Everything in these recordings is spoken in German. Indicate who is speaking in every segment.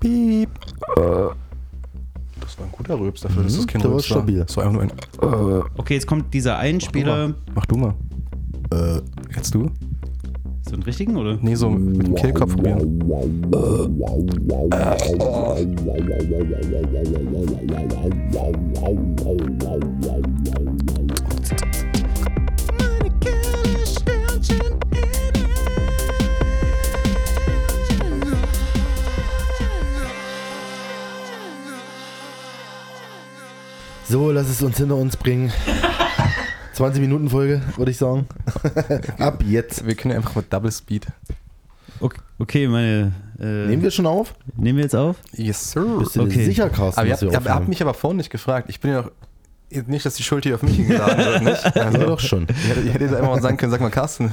Speaker 1: Piep. Das war ein guter Rülps dafür, dass
Speaker 2: Mhm,
Speaker 1: das kein
Speaker 2: der war stabil.
Speaker 1: Das war einfach nur ein.
Speaker 3: Okay, jetzt kommt dieser Einspieler.
Speaker 1: Mach du mal.
Speaker 2: Äh,
Speaker 1: Jetzt du?
Speaker 3: So einen richtigen, oder?
Speaker 1: Nee, so mit dem Kehlkopf probieren.
Speaker 2: So, lass es uns hinter uns bringen. 20 Minuten Folge, würde ich sagen. Ab jetzt.
Speaker 1: Wir können einfach mit Double Speed.
Speaker 3: Okay, okay meine. Äh,
Speaker 2: Nehmen wir schon auf?
Speaker 3: nehmen wir jetzt auf?
Speaker 1: Yes, sir.
Speaker 2: Bist du dir
Speaker 3: Okay.
Speaker 2: sicher, Carsten,
Speaker 1: Aber ihr habt,
Speaker 2: aufnehmen?
Speaker 1: mich aber vorhin nicht gefragt. Ich bin ja noch. Nicht, dass die Schuld hier auf mich geladen wird, nicht?
Speaker 2: Ja,
Speaker 1: Also,
Speaker 2: doch schon.
Speaker 1: ich hätte jetzt einfach mal sagen können, sag mal, Carsten,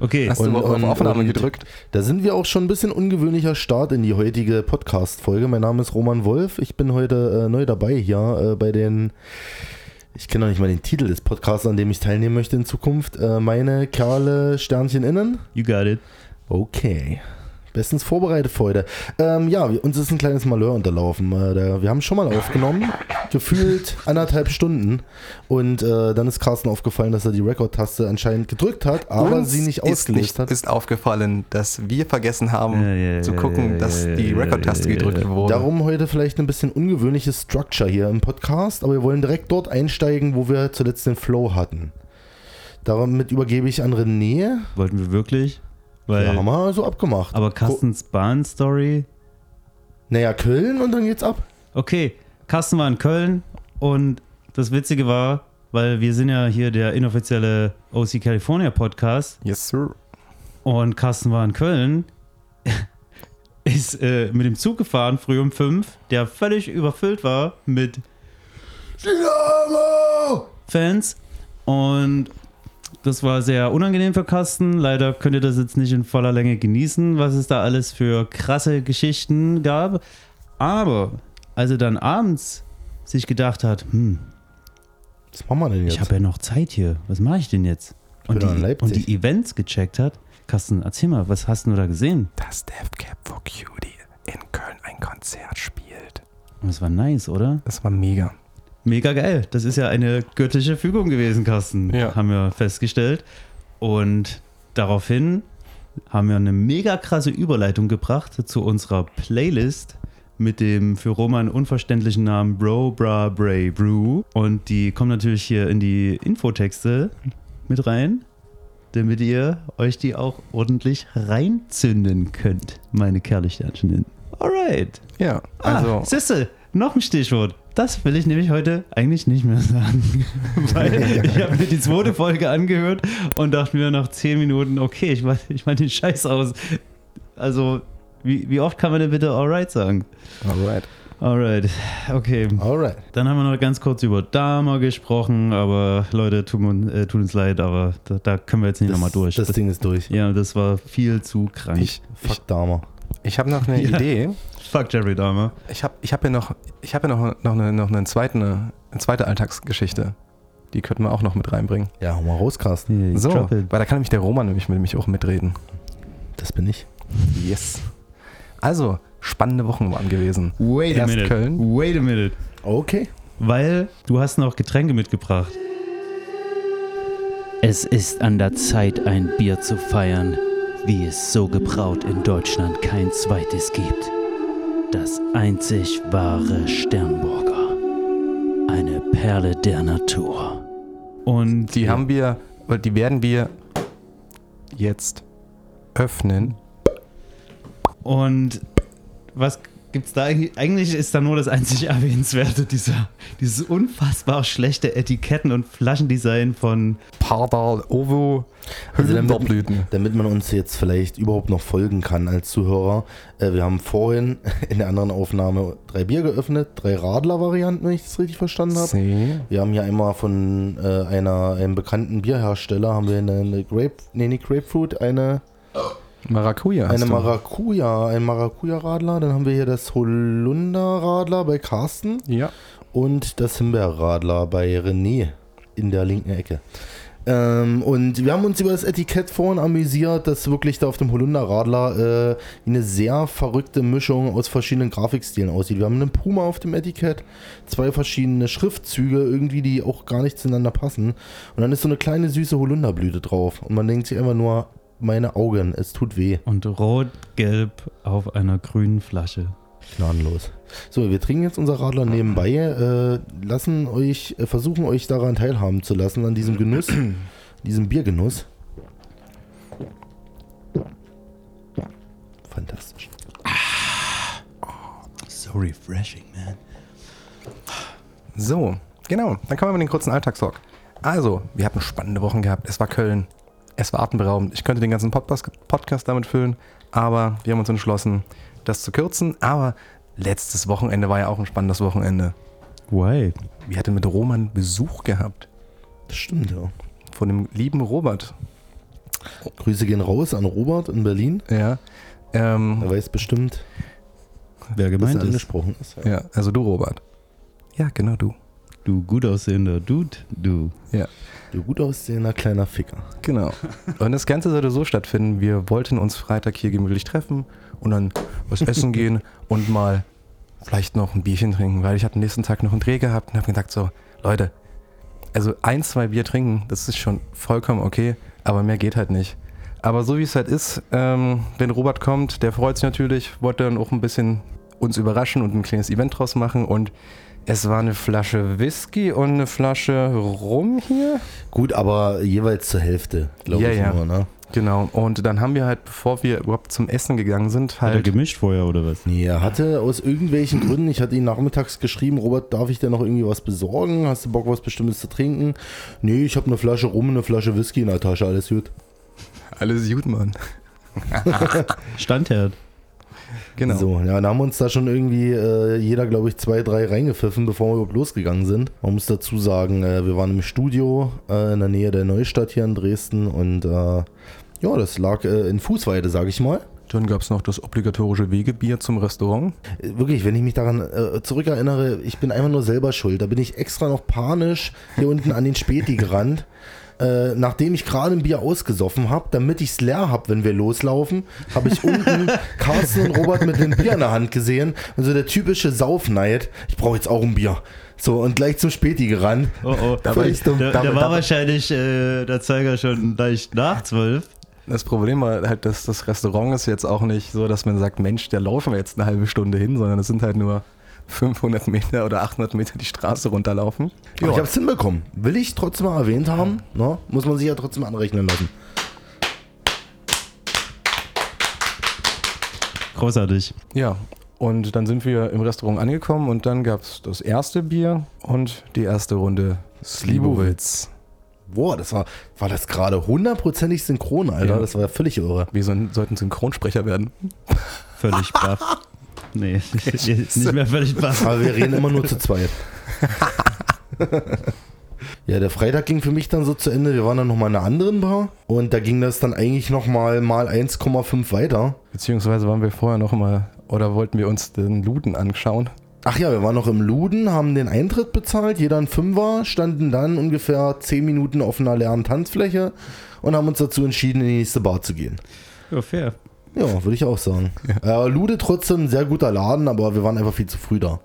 Speaker 3: Okay.
Speaker 1: hast du
Speaker 2: Und-
Speaker 1: auf, auf
Speaker 2: und-
Speaker 1: Aufnahme
Speaker 2: und-
Speaker 1: gedrückt?
Speaker 2: Da sind wir auch schon ein bisschen ungewöhnlicher Start in die heutige Podcast-Folge. Mein Name ist Roman Wolf. Ich bin heute äh, neu dabei hier äh, bei den. Ich kenne noch nicht mal den Titel des Podcasts, an dem ich teilnehmen möchte in Zukunft. Äh, meine Kerle Sternchen innen.
Speaker 3: You got it.
Speaker 2: Okay. Bestens vorbereitet für heute. Ähm, ja, wir, uns ist ein kleines Malheur unterlaufen. Äh, der, wir haben schon mal aufgenommen, gefühlt anderthalb Stunden. Und äh, dann ist Carsten aufgefallen, dass er die Record-Taste anscheinend gedrückt hat, aber
Speaker 1: Uns
Speaker 2: sie nicht
Speaker 1: ist,
Speaker 2: ausgelöst
Speaker 1: nicht,
Speaker 2: hat.
Speaker 1: ist aufgefallen, dass wir vergessen haben
Speaker 3: Ja, ja,
Speaker 1: zu gucken,
Speaker 3: ja,
Speaker 1: dass
Speaker 3: ja,
Speaker 1: die
Speaker 3: ja,
Speaker 1: gedrückt
Speaker 3: ja.
Speaker 1: wurde.
Speaker 2: Darum heute vielleicht ein bisschen ungewöhnliches Structure hier im Podcast, aber wir wollen direkt dort einsteigen, wo wir zuletzt den Flow hatten. Damit übergebe ich an René.
Speaker 3: Wollten wir wirklich? Weil,
Speaker 2: Ja, haben wir so abgemacht.
Speaker 3: aber Carstens Bahn-Story.
Speaker 2: Naja, Köln und dann geht's ab.
Speaker 3: Okay, Carsten war in Köln und das Witzige war, weil wir sind ja hier der inoffizielle OC California Podcast
Speaker 1: Yes, sir.
Speaker 3: und Carsten war in Köln, ist äh, mit dem Zug gefahren, früh um fünf, der völlig überfüllt war mit Fans und das war sehr unangenehm für Carsten. Leider könnt ihr das jetzt nicht in voller Länge genießen, was es da alles für krasse Geschichten gab. Aber als er dann abends sich gedacht hat, hm,
Speaker 2: Was machen wir denn jetzt?
Speaker 3: ich habe ja noch Zeit hier, was mache ich denn jetzt? Und die, und die Events gecheckt hat. Carsten, erzähl mal, was hast du da gesehen?
Speaker 1: Dass Death Cab for Cutie in Köln ein Konzert spielt.
Speaker 3: Das war nice, oder?
Speaker 1: Das war mega.
Speaker 3: Mega geil. Das ist ja eine göttliche Fügung gewesen, Carsten.
Speaker 1: Ja.
Speaker 3: Haben wir festgestellt. Und daraufhin haben wir eine mega krasse Überleitung gebracht zu unserer Playlist mit dem für Roman unverständlichen Namen Bro Bra Bray Brew. Und die kommen natürlich hier in die Infotexte mit rein, damit ihr euch die auch ordentlich reinzünden könnt, meine Kerlsternchen. Alright.
Speaker 1: Ja,
Speaker 3: Also, ah, siehste, noch ein Stichwort. Das will ich nämlich heute eigentlich nicht mehr sagen. Weil ich habe mir die zweite Folge angehört und dachte mir nach zehn Minuten, okay, ich meine ich mein den Scheiß aus. Also, wie, wie oft kann man denn bitte alright sagen?
Speaker 1: alright.
Speaker 3: Alright, okay.
Speaker 2: Alright.
Speaker 3: Dann haben wir noch ganz kurz über Dama gesprochen, aber Leute, tut, uns- äh, tut uns leid, aber da, da können wir jetzt nicht nochmal durch.
Speaker 2: Das Ding ist durch.
Speaker 3: ja, das war viel zu krank.
Speaker 1: Ich, ich,
Speaker 2: Fuck Dama.
Speaker 1: ich habe noch eine
Speaker 3: Ja.
Speaker 1: Idee.
Speaker 3: Fuck Jeffrey Dahmer.
Speaker 1: Ich habe ich hab ja noch, ich hab ja noch, noch, eine, noch eine, zweite, eine zweite Alltagsgeschichte. Die könnten wir auch noch mit reinbringen.
Speaker 2: Ja, hau mal raus, Carsten.
Speaker 1: So, weil da kann nämlich der Roman nämlich mit mich auch mitreden.
Speaker 2: Das bin ich.
Speaker 1: Yes. Also, spannende Wochen waren gewesen.
Speaker 3: Wait a
Speaker 1: Erst
Speaker 3: minute.
Speaker 1: Köln.
Speaker 3: Wait a minute.
Speaker 2: Okay.
Speaker 3: Weil du hast noch Getränke mitgebracht. Es ist an der Zeit, ein Bier zu feiern, wie es so gebraut in Deutschland kein zweites gibt. Das einzig wahre Sternburger. Eine Perle der Natur. Und
Speaker 1: Die haben wir, die werden wir jetzt öffnen.
Speaker 3: Und was gibt's da eigentlich? Ist da nur das einzig Erwähnenswerte, dieser, dieses unfassbar schlechte Etiketten- und Flaschendesign von
Speaker 1: Pardal Ovo
Speaker 2: Also damit,
Speaker 1: Hüllenblüten.
Speaker 2: damit man uns jetzt vielleicht überhaupt noch folgen kann als Zuhörer. Äh, wir haben vorhin in der anderen Aufnahme drei Bier geöffnet, drei Radler-Varianten, wenn ich das richtig verstanden habe.
Speaker 1: See.
Speaker 2: Wir haben hier einmal von äh, einer, einem bekannten Bierhersteller, haben wir eine, eine Grape, nee, nicht Grapefruit, eine,
Speaker 1: Maracuja.
Speaker 2: eine. Maracuja, ein Maracuja-Radler. Dann haben wir hier das Holunder-Radler bei Carsten
Speaker 1: Ja.
Speaker 2: und das Himbeerradler bei René in der linken Ecke. Ähm, und wir haben uns über das Etikett vorhin amüsiert, das wirklich da auf dem Holunderradler äh, eine sehr verrückte Mischung aus verschiedenen Grafikstilen aussieht. Wir haben einen Puma auf dem Etikett, zwei verschiedene Schriftzüge, irgendwie, die auch gar nicht zueinander passen. Und dann ist so eine kleine süße Holunderblüte drauf. Und man denkt sich einfach nur, meine Augen, es tut weh.
Speaker 3: Und rot-gelb auf einer grünen Flasche.
Speaker 2: Gnadenlos. So, wir trinken jetzt unser Radler nebenbei, äh, lassen euch, äh, versuchen euch daran teilhaben zu lassen, an diesem Genuss, diesem Biergenuss. Fantastisch.
Speaker 3: So refreshing, man.
Speaker 1: So, genau. Dann kommen wir mit den kurzen Alltagstalk. Also, wir hatten spannende Wochen gehabt. Es war Köln. Es war atemberaubend. Ich könnte den ganzen Podcast, Podcast damit füllen, aber wir haben uns entschlossen, das zu kürzen. Aber letztes Wochenende war ja auch ein spannendes Wochenende.
Speaker 3: Why?
Speaker 1: Wir hatten mit Roman Besuch gehabt.
Speaker 2: Das stimmt, ja.
Speaker 1: Von dem lieben Robert.
Speaker 2: Grüße gehen raus an Robert in Berlin.
Speaker 1: Ja. Ähm,
Speaker 2: Er weiß bestimmt,
Speaker 3: Wer gemeint ist.
Speaker 2: angesprochen ist.
Speaker 1: ja, also du, Robert. Ja, genau du.
Speaker 3: Du gut aussehender Dude, du.
Speaker 1: Ja,
Speaker 2: Du gut aussehender kleiner Ficker.
Speaker 1: genau. Und das Ganze sollte so stattfinden, wir wollten uns Freitag hier gemütlich treffen und dann was essen gehen und mal vielleicht noch ein Bierchen trinken, weil ich hatte am nächsten Tag noch einen Dreh gehabt und habe gedacht so, Leute, also ein, zwei Bier trinken, das ist schon vollkommen okay, aber mehr geht halt nicht. Aber so wie es halt ist, ähm, wenn Robert kommt, der freut sich natürlich, wollte dann auch ein bisschen uns überraschen und ein kleines Event draus machen und es war eine Flasche Whisky und eine Flasche Rum hier.
Speaker 2: Gut, aber jeweils zur Hälfte, glaube
Speaker 1: Ja,
Speaker 2: ich
Speaker 1: ja.
Speaker 2: nur, ne?
Speaker 1: Genau, und dann haben wir halt, bevor wir überhaupt zum Essen gegangen sind,
Speaker 3: Hat er
Speaker 1: halt.
Speaker 3: gemischt vorher oder was?
Speaker 2: Nee, er hatte aus irgendwelchen Gründen, ich hatte ihn nachmittags geschrieben, Robert, darf ich dir noch irgendwie was besorgen? Hast du Bock, was Bestimmtes zu trinken? Nee, ich habe eine Flasche Rum, eine Flasche Whisky in der Tasche, alles gut.
Speaker 1: Alles gut, Mann.
Speaker 3: Standherd.
Speaker 1: Genau.
Speaker 2: So, ja, da haben wir uns da schon irgendwie äh, jeder, glaube ich, zwei, drei reingepfiffen, bevor wir überhaupt losgegangen sind. Man muss dazu sagen, äh, wir waren im Studio äh, in der Nähe der Neustadt hier in Dresden und äh, ja, das lag äh, in Fußweite, sage ich mal.
Speaker 1: Dann gab es noch das obligatorische Wegebier zum Restaurant.
Speaker 2: Äh, Wirklich, wenn ich mich daran äh, zurückerinnere, ich bin einfach nur selber schuld. Da bin ich extra noch panisch hier unten an den Späti gerannt. Äh, nachdem ich gerade ein Bier ausgesoffen habe, damit ich es leer habe, wenn wir loslaufen, habe ich unten Carsten und Robert mit dem Bier in der Hand gesehen. Und so der typische Saufneid. Ich brauche jetzt auch ein Bier. So, und gleich zum Späti gerannt.
Speaker 3: Oh oh,
Speaker 2: Da war ich dumm.
Speaker 3: Da,
Speaker 1: Da-
Speaker 3: da war wahrscheinlich äh, der Zeiger schon leicht nach zwölf.
Speaker 1: Das Problem war halt, dass das Restaurant ist jetzt auch nicht so, dass man sagt, Mensch, da laufen wir jetzt eine halbe Stunde hin, sondern es sind halt nur 500 Meter oder 800 Meter die Straße runterlaufen.
Speaker 2: Aber ich habe es hinbekommen. Will ich trotzdem mal erwähnt haben. Ne? Muss man sich ja trotzdem anrechnen lassen.
Speaker 3: Großartig.
Speaker 1: Ja, und dann sind wir im Restaurant angekommen und dann gab es das erste Bier und die erste Runde Slibowitz.
Speaker 2: Boah, das war, war das gerade hundertprozentig synchron, Alter.
Speaker 1: Ja.
Speaker 2: Das war ja völlig irre.
Speaker 1: Wir sollten Synchronsprecher werden.
Speaker 3: Völlig baff. Nee, nicht mehr völlig baff.
Speaker 2: Aber wir reden immer nur zu zweit. ja, der Freitag ging für mich dann so zu Ende. Wir waren dann nochmal in einer anderen Bar und da ging das dann eigentlich nochmal mal 1,5 weiter.
Speaker 1: Beziehungsweise waren wir vorher noch mal, oder wollten wir uns den Luden anschauen.
Speaker 2: Ach ja, wir waren noch im Luden, haben den Eintritt bezahlt, jeder ein Fünfer, standen dann ungefähr 10 Minuten auf einer leeren Tanzfläche und haben uns dazu entschieden, in die nächste Bar zu gehen.
Speaker 3: Ja, fair.
Speaker 2: Ja, würde ich auch sagen. Äh, Lude trotzdem ein sehr guter Laden, aber wir waren einfach viel zu früh da.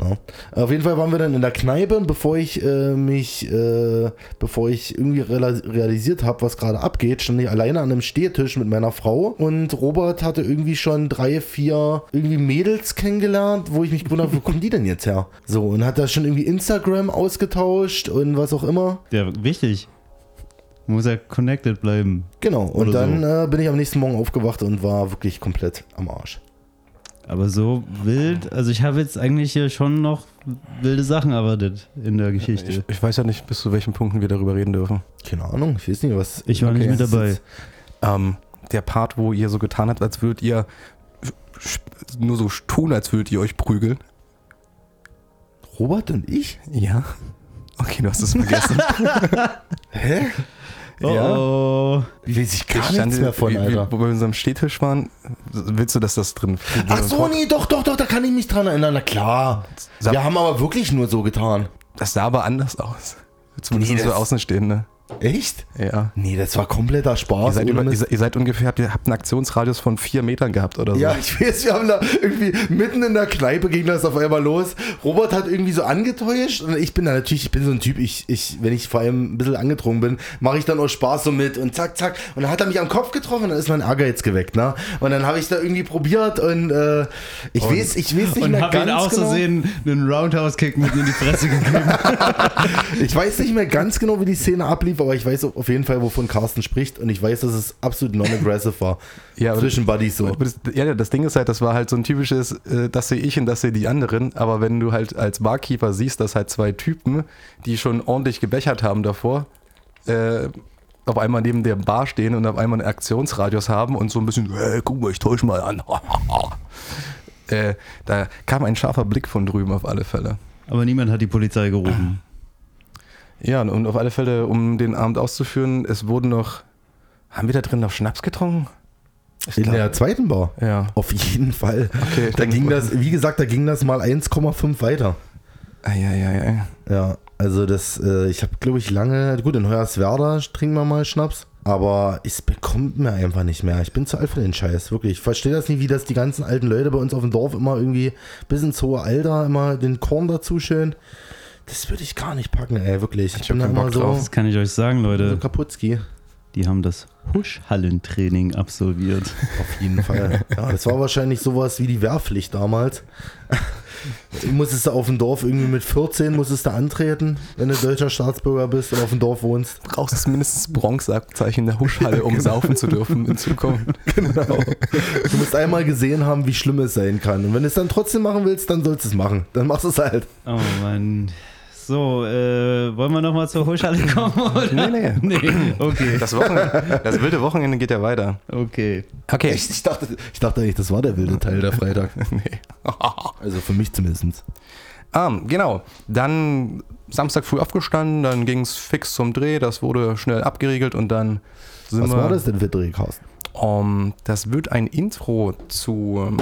Speaker 2: Ja. Auf jeden Fall waren wir dann in der Kneipe und bevor ich äh, mich, äh, bevor ich irgendwie realisiert habe, was gerade abgeht, stand ich alleine an einem Stehtisch mit meiner Frau und Robert hatte irgendwie schon drei, vier irgendwie Mädels kennengelernt, wo ich mich gewundert habe, wo kommen die denn jetzt her? So, und hat da schon irgendwie Instagram ausgetauscht und was auch immer.
Speaker 3: Ja, wichtig. Muss ja connected bleiben.
Speaker 2: Genau, und dann
Speaker 3: so.
Speaker 2: äh, bin ich am nächsten Morgen aufgewacht und war wirklich komplett am Arsch.
Speaker 3: Aber so wild, also ich habe jetzt eigentlich hier schon noch wilde Sachen erwartet in der
Speaker 1: Ich,
Speaker 3: Geschichte.
Speaker 1: ich weiß ja nicht, bis zu welchen Punkten wir darüber reden dürfen.
Speaker 2: Keine Ahnung, ich weiß nicht, was.
Speaker 3: Ich war nicht mit dabei.
Speaker 1: Ähm, der Part, wo ihr so getan habt, als würdet ihr nur so tun, als würdet ihr euch prügeln.
Speaker 2: Robert und ich?
Speaker 1: Ja. Okay, du hast es vergessen.
Speaker 2: Hä?
Speaker 3: Oh,
Speaker 1: Ja.
Speaker 3: oh.
Speaker 2: Weiß ich gar
Speaker 1: Ich
Speaker 2: nichts mehr von, Alter.
Speaker 1: Wo wir in unserem Stehtisch waren, willst du, dass das drin
Speaker 2: Ach so, nee, doch, doch, doch, da kann ich mich dran erinnern. Na klar. Wir haben aber wirklich nur so getan.
Speaker 1: Das sah aber anders aus. Zumindest
Speaker 2: Nee,
Speaker 1: so Außenstehende.
Speaker 2: Echt?
Speaker 1: Ja.
Speaker 2: Nee, das war kompletter
Speaker 1: Ihr
Speaker 2: Spaß.
Speaker 1: seid,
Speaker 2: ohne
Speaker 1: über, ihr, seid- ihr seid ungefähr, habt, ihr habt einen Aktionsradius von vier Metern gehabt oder so.
Speaker 2: Ja, ich weiß, wir haben da irgendwie mitten in der Kneipe ging das auf einmal los. Robert hat irgendwie so angetäuscht und ich bin da natürlich, ich bin so ein Typ, ich, ich, wenn ich vor allem ein bisschen angetrunken bin, mache ich dann auch Spaß so mit und zack, zack. Und dann hat er mich am Kopf getroffen und dann ist mein Ehrgeiz geweckt, ne? Und dann habe ich da irgendwie probiert und äh, ich weiß, ich weiß nicht
Speaker 3: Und
Speaker 2: mehr
Speaker 3: hab
Speaker 2: ganz
Speaker 3: ihn aus
Speaker 2: genau.
Speaker 3: Versehen einen Roundhouse-Kick mit in die Fresse gegeben.
Speaker 2: Ich weiß nicht mehr ganz genau, wie die Szene ablief, aber ich weiß auf jeden Fall, wovon Carsten spricht und ich weiß, dass es absolut non-aggressive war.
Speaker 1: Ja,
Speaker 2: Zwischen Buddies so.
Speaker 1: Das, ja, das Ding ist halt, das war halt so ein typisches, äh, das sehe ich und das sehe die anderen. Aber wenn du halt als Barkeeper siehst, dass halt zwei Typen, die schon ordentlich gebechert haben davor, äh, auf einmal neben der Bar stehen und auf einmal einen Aktionsradius haben und so ein bisschen, hey, guck mal, ich täusche mal an. äh, da kam ein scharfer Blick von drüben auf alle Fälle.
Speaker 3: Aber niemand hat die Polizei gerufen.
Speaker 1: Ja, und- auf alle Fälle, um den Abend auszuführen, es wurden noch, haben wir da drin noch Schnaps getrunken? Ich
Speaker 2: In
Speaker 1: glaub-
Speaker 2: der zweiten Bar.
Speaker 1: ja.
Speaker 2: Auf jeden Fall.
Speaker 1: Okay,
Speaker 2: Da ging das, wie gesagt, da ging das mal 1,5 weiter.
Speaker 1: Eieiei.
Speaker 2: Ja, also das, äh, ich habe, glaube ich, lange, gut, in Hoyerswerda trinken wir mal Schnaps, aber es bekommt mir einfach nicht mehr. Ich bin zu alt für den Scheiß, wirklich. Ich verstehe das nicht, wie das die ganzen alten Leute bei uns auf dem Dorf immer irgendwie bis ins hohe Alter immer den Korn dazu schön. Das würde ich gar nicht packen, ey, wirklich. Ich,
Speaker 1: Ich
Speaker 2: bin da
Speaker 1: keinen
Speaker 2: immer so,
Speaker 1: drauf.
Speaker 3: Das kann ich euch sagen,
Speaker 2: so
Speaker 3: Leute.
Speaker 2: kaputtski.
Speaker 3: Die haben das Huschhallentraining absolviert.
Speaker 2: Auf jeden Fall. Ja, das war wahrscheinlich sowas wie die Wehrpflicht damals. Du musstest du auf dem Dorf irgendwie mit 14 musstest du antreten, wenn du deutscher Staatsbürger bist und auf dem Dorf wohnst.
Speaker 1: brauchst du mindestens Bronzeabzeichen in der Huschhalle, um saufen zu dürfen in Zukunft.
Speaker 2: Genau. Du musst einmal gesehen haben, wie schlimm es sein kann. Und wenn du es dann trotzdem machen willst, dann sollst du es machen. Dann machst du es halt.
Speaker 3: Oh Mann. So, äh, wollen wir nochmal zur Huschhalle kommen? Oder?
Speaker 1: Nee, nee.
Speaker 3: Nee, okay.
Speaker 1: Das, Wochenende, das wilde Wochenende geht ja weiter.
Speaker 3: Okay.
Speaker 1: Okay.
Speaker 2: Echt? Ich dachte, ich dachte eigentlich, das war der wilde Teil der Freitag.
Speaker 1: Nee.
Speaker 2: Also für mich zumindest.
Speaker 1: Ah, genau. Dann Samstag früh aufgestanden, dann ging es fix zum Dreh, das wurde schnell abgeriegelt und dann sind
Speaker 2: Was
Speaker 1: wir.
Speaker 2: war das denn für Dreh, Carsten?
Speaker 1: Um, das wird ein Intro zu, ähm,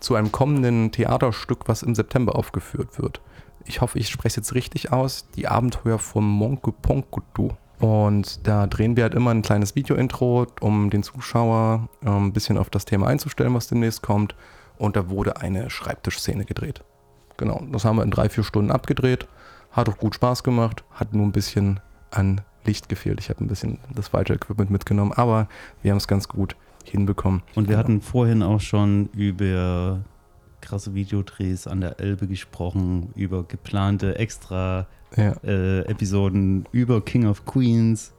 Speaker 1: zu einem kommenden Theaterstück, was im September aufgeführt wird. Ich hoffe, ich spreche es jetzt richtig aus. Die Abenteuer von Monke Ponkutu. Und da drehen wir halt immer ein kleines Video-Intro, um den Zuschauer ähm, ein bisschen auf das Thema einzustellen, was demnächst kommt. Und da wurde eine Schreibtischszene gedreht. Genau, das haben wir in drei, vier Stunden abgedreht. Hat auch gut Spaß gemacht, hat nur ein bisschen an Licht gefehlt. Ich habe ein bisschen das falsche Equipment mitgenommen, aber wir haben es ganz gut hinbekommen.
Speaker 3: Und wir hatten vorhin auch schon über krasse Videodrehs an der Elbe gesprochen, über geplante extra
Speaker 1: Ja.
Speaker 3: äh, Episoden, über King of Queens.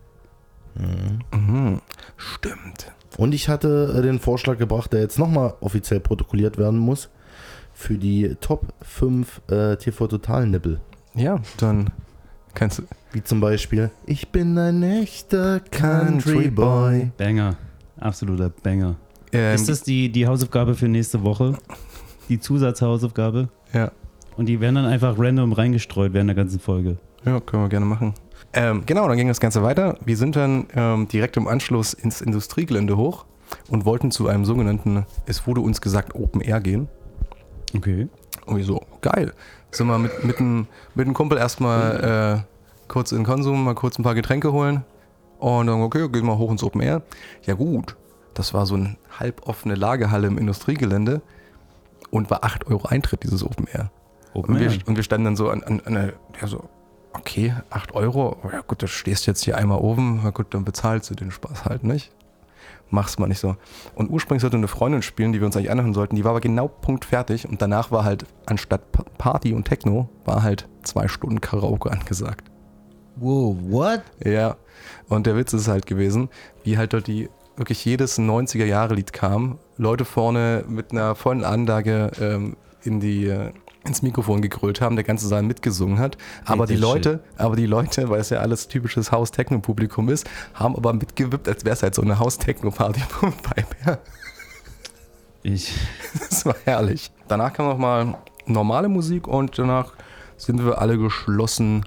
Speaker 1: Mhm. Stimmt.
Speaker 2: Und ich hatte äh, den Vorschlag gebracht, der jetzt nochmal offiziell protokolliert werden muss, für die Top 5 äh, TV-Total-Nippel.
Speaker 1: Ja, dann kannst du.
Speaker 2: Wie zum Beispiel, ich bin ein echter Country Boy.
Speaker 3: Banger. Absoluter Banger.
Speaker 1: Ähm,
Speaker 3: Ist das die, die Hausaufgabe für nächste Woche? Die Zusatzhausaufgabe?
Speaker 1: ja.
Speaker 3: Und die werden dann einfach random reingestreut während der ganzen Folge.
Speaker 1: ja, können wir gerne machen. Ähm, genau, dann ging das Ganze weiter. Wir sind dann ähm, direkt im Anschluss ins Industriegelände hoch und wollten zu einem sogenannten, es wurde uns gesagt, Open Air gehen.
Speaker 3: Okay.
Speaker 1: Und wir so, geil. Sind wir mit, mit, einem, mit einem Kumpel erstmal äh, kurz in Konsum, mal kurz ein paar Getränke holen. Und dann, okay, gehen wir hoch ins Open Air. Ja gut, das war so eine halboffene Lagerhalle im Industriegelände und war 8 Euro Eintritt, dieses Open Air.
Speaker 3: Open
Speaker 1: Und wir,
Speaker 3: Air.
Speaker 1: und wir standen dann so an, an, an der, ja so, okay, 8 Euro, ja gut, du stehst jetzt hier einmal oben, na gut, dann bezahlst du den Spaß halt nicht. Mach's mal nicht so. Und ursprünglich sollte eine Freundin spielen, die wir uns eigentlich anhören sollten, die war aber genau punktfertig und danach war halt, anstatt Pa- Party und Techno, war halt zwei Stunden Karaoke angesagt.
Speaker 3: Wow, what?
Speaker 1: Ja, und der Witz ist halt gewesen, wie halt dort die wirklich jedes 90er-Jahre-Lied kam, Leute vorne mit einer vollen Anlage ähm, in die, äh, ins Mikrofon gegrölt haben, der ganze Saal mitgesungen hat. Aber die Leute, aber die Leute, weil es ja alles typisches Haus-Techno-Publikum ist, haben aber mitgewippt, als wäre es halt so eine Haus-Techno-Party vom Vibe.
Speaker 3: Ich.
Speaker 1: Das war herrlich. Danach kam nochmal normale Musik und danach sind wir alle geschlossen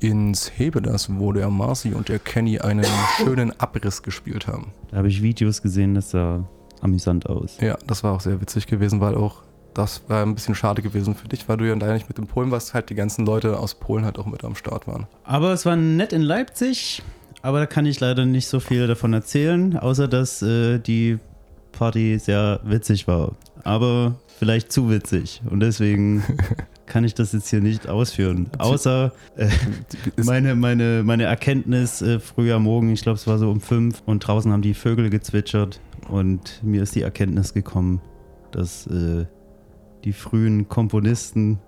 Speaker 1: ins Hebedas, wo der Marcy und der Kenny einen schönen Abriss gespielt haben.
Speaker 3: Da habe ich Videos gesehen, das sah amüsant aus.
Speaker 1: Ja, das war auch sehr witzig gewesen, weil auch das war ein bisschen schade gewesen für dich, weil du ja leider nicht mit dem Polen warst, halt die ganzen Leute aus Polen halt auch mit am Start waren.
Speaker 3: Aber es war nett in Leipzig aber da kann ich leider nicht so viel davon erzählen, außer dass äh, die Party sehr witzig war. Aber vielleicht zu witzig. Und deswegen kann ich das jetzt hier nicht ausführen. Außer äh, meine, meine, meine Erkenntnis äh, früh am Morgen, ich glaube, es war so um fünf und draußen haben die Vögel gezwitschert und mir ist die Erkenntnis gekommen, dass äh, die frühen Komponisten,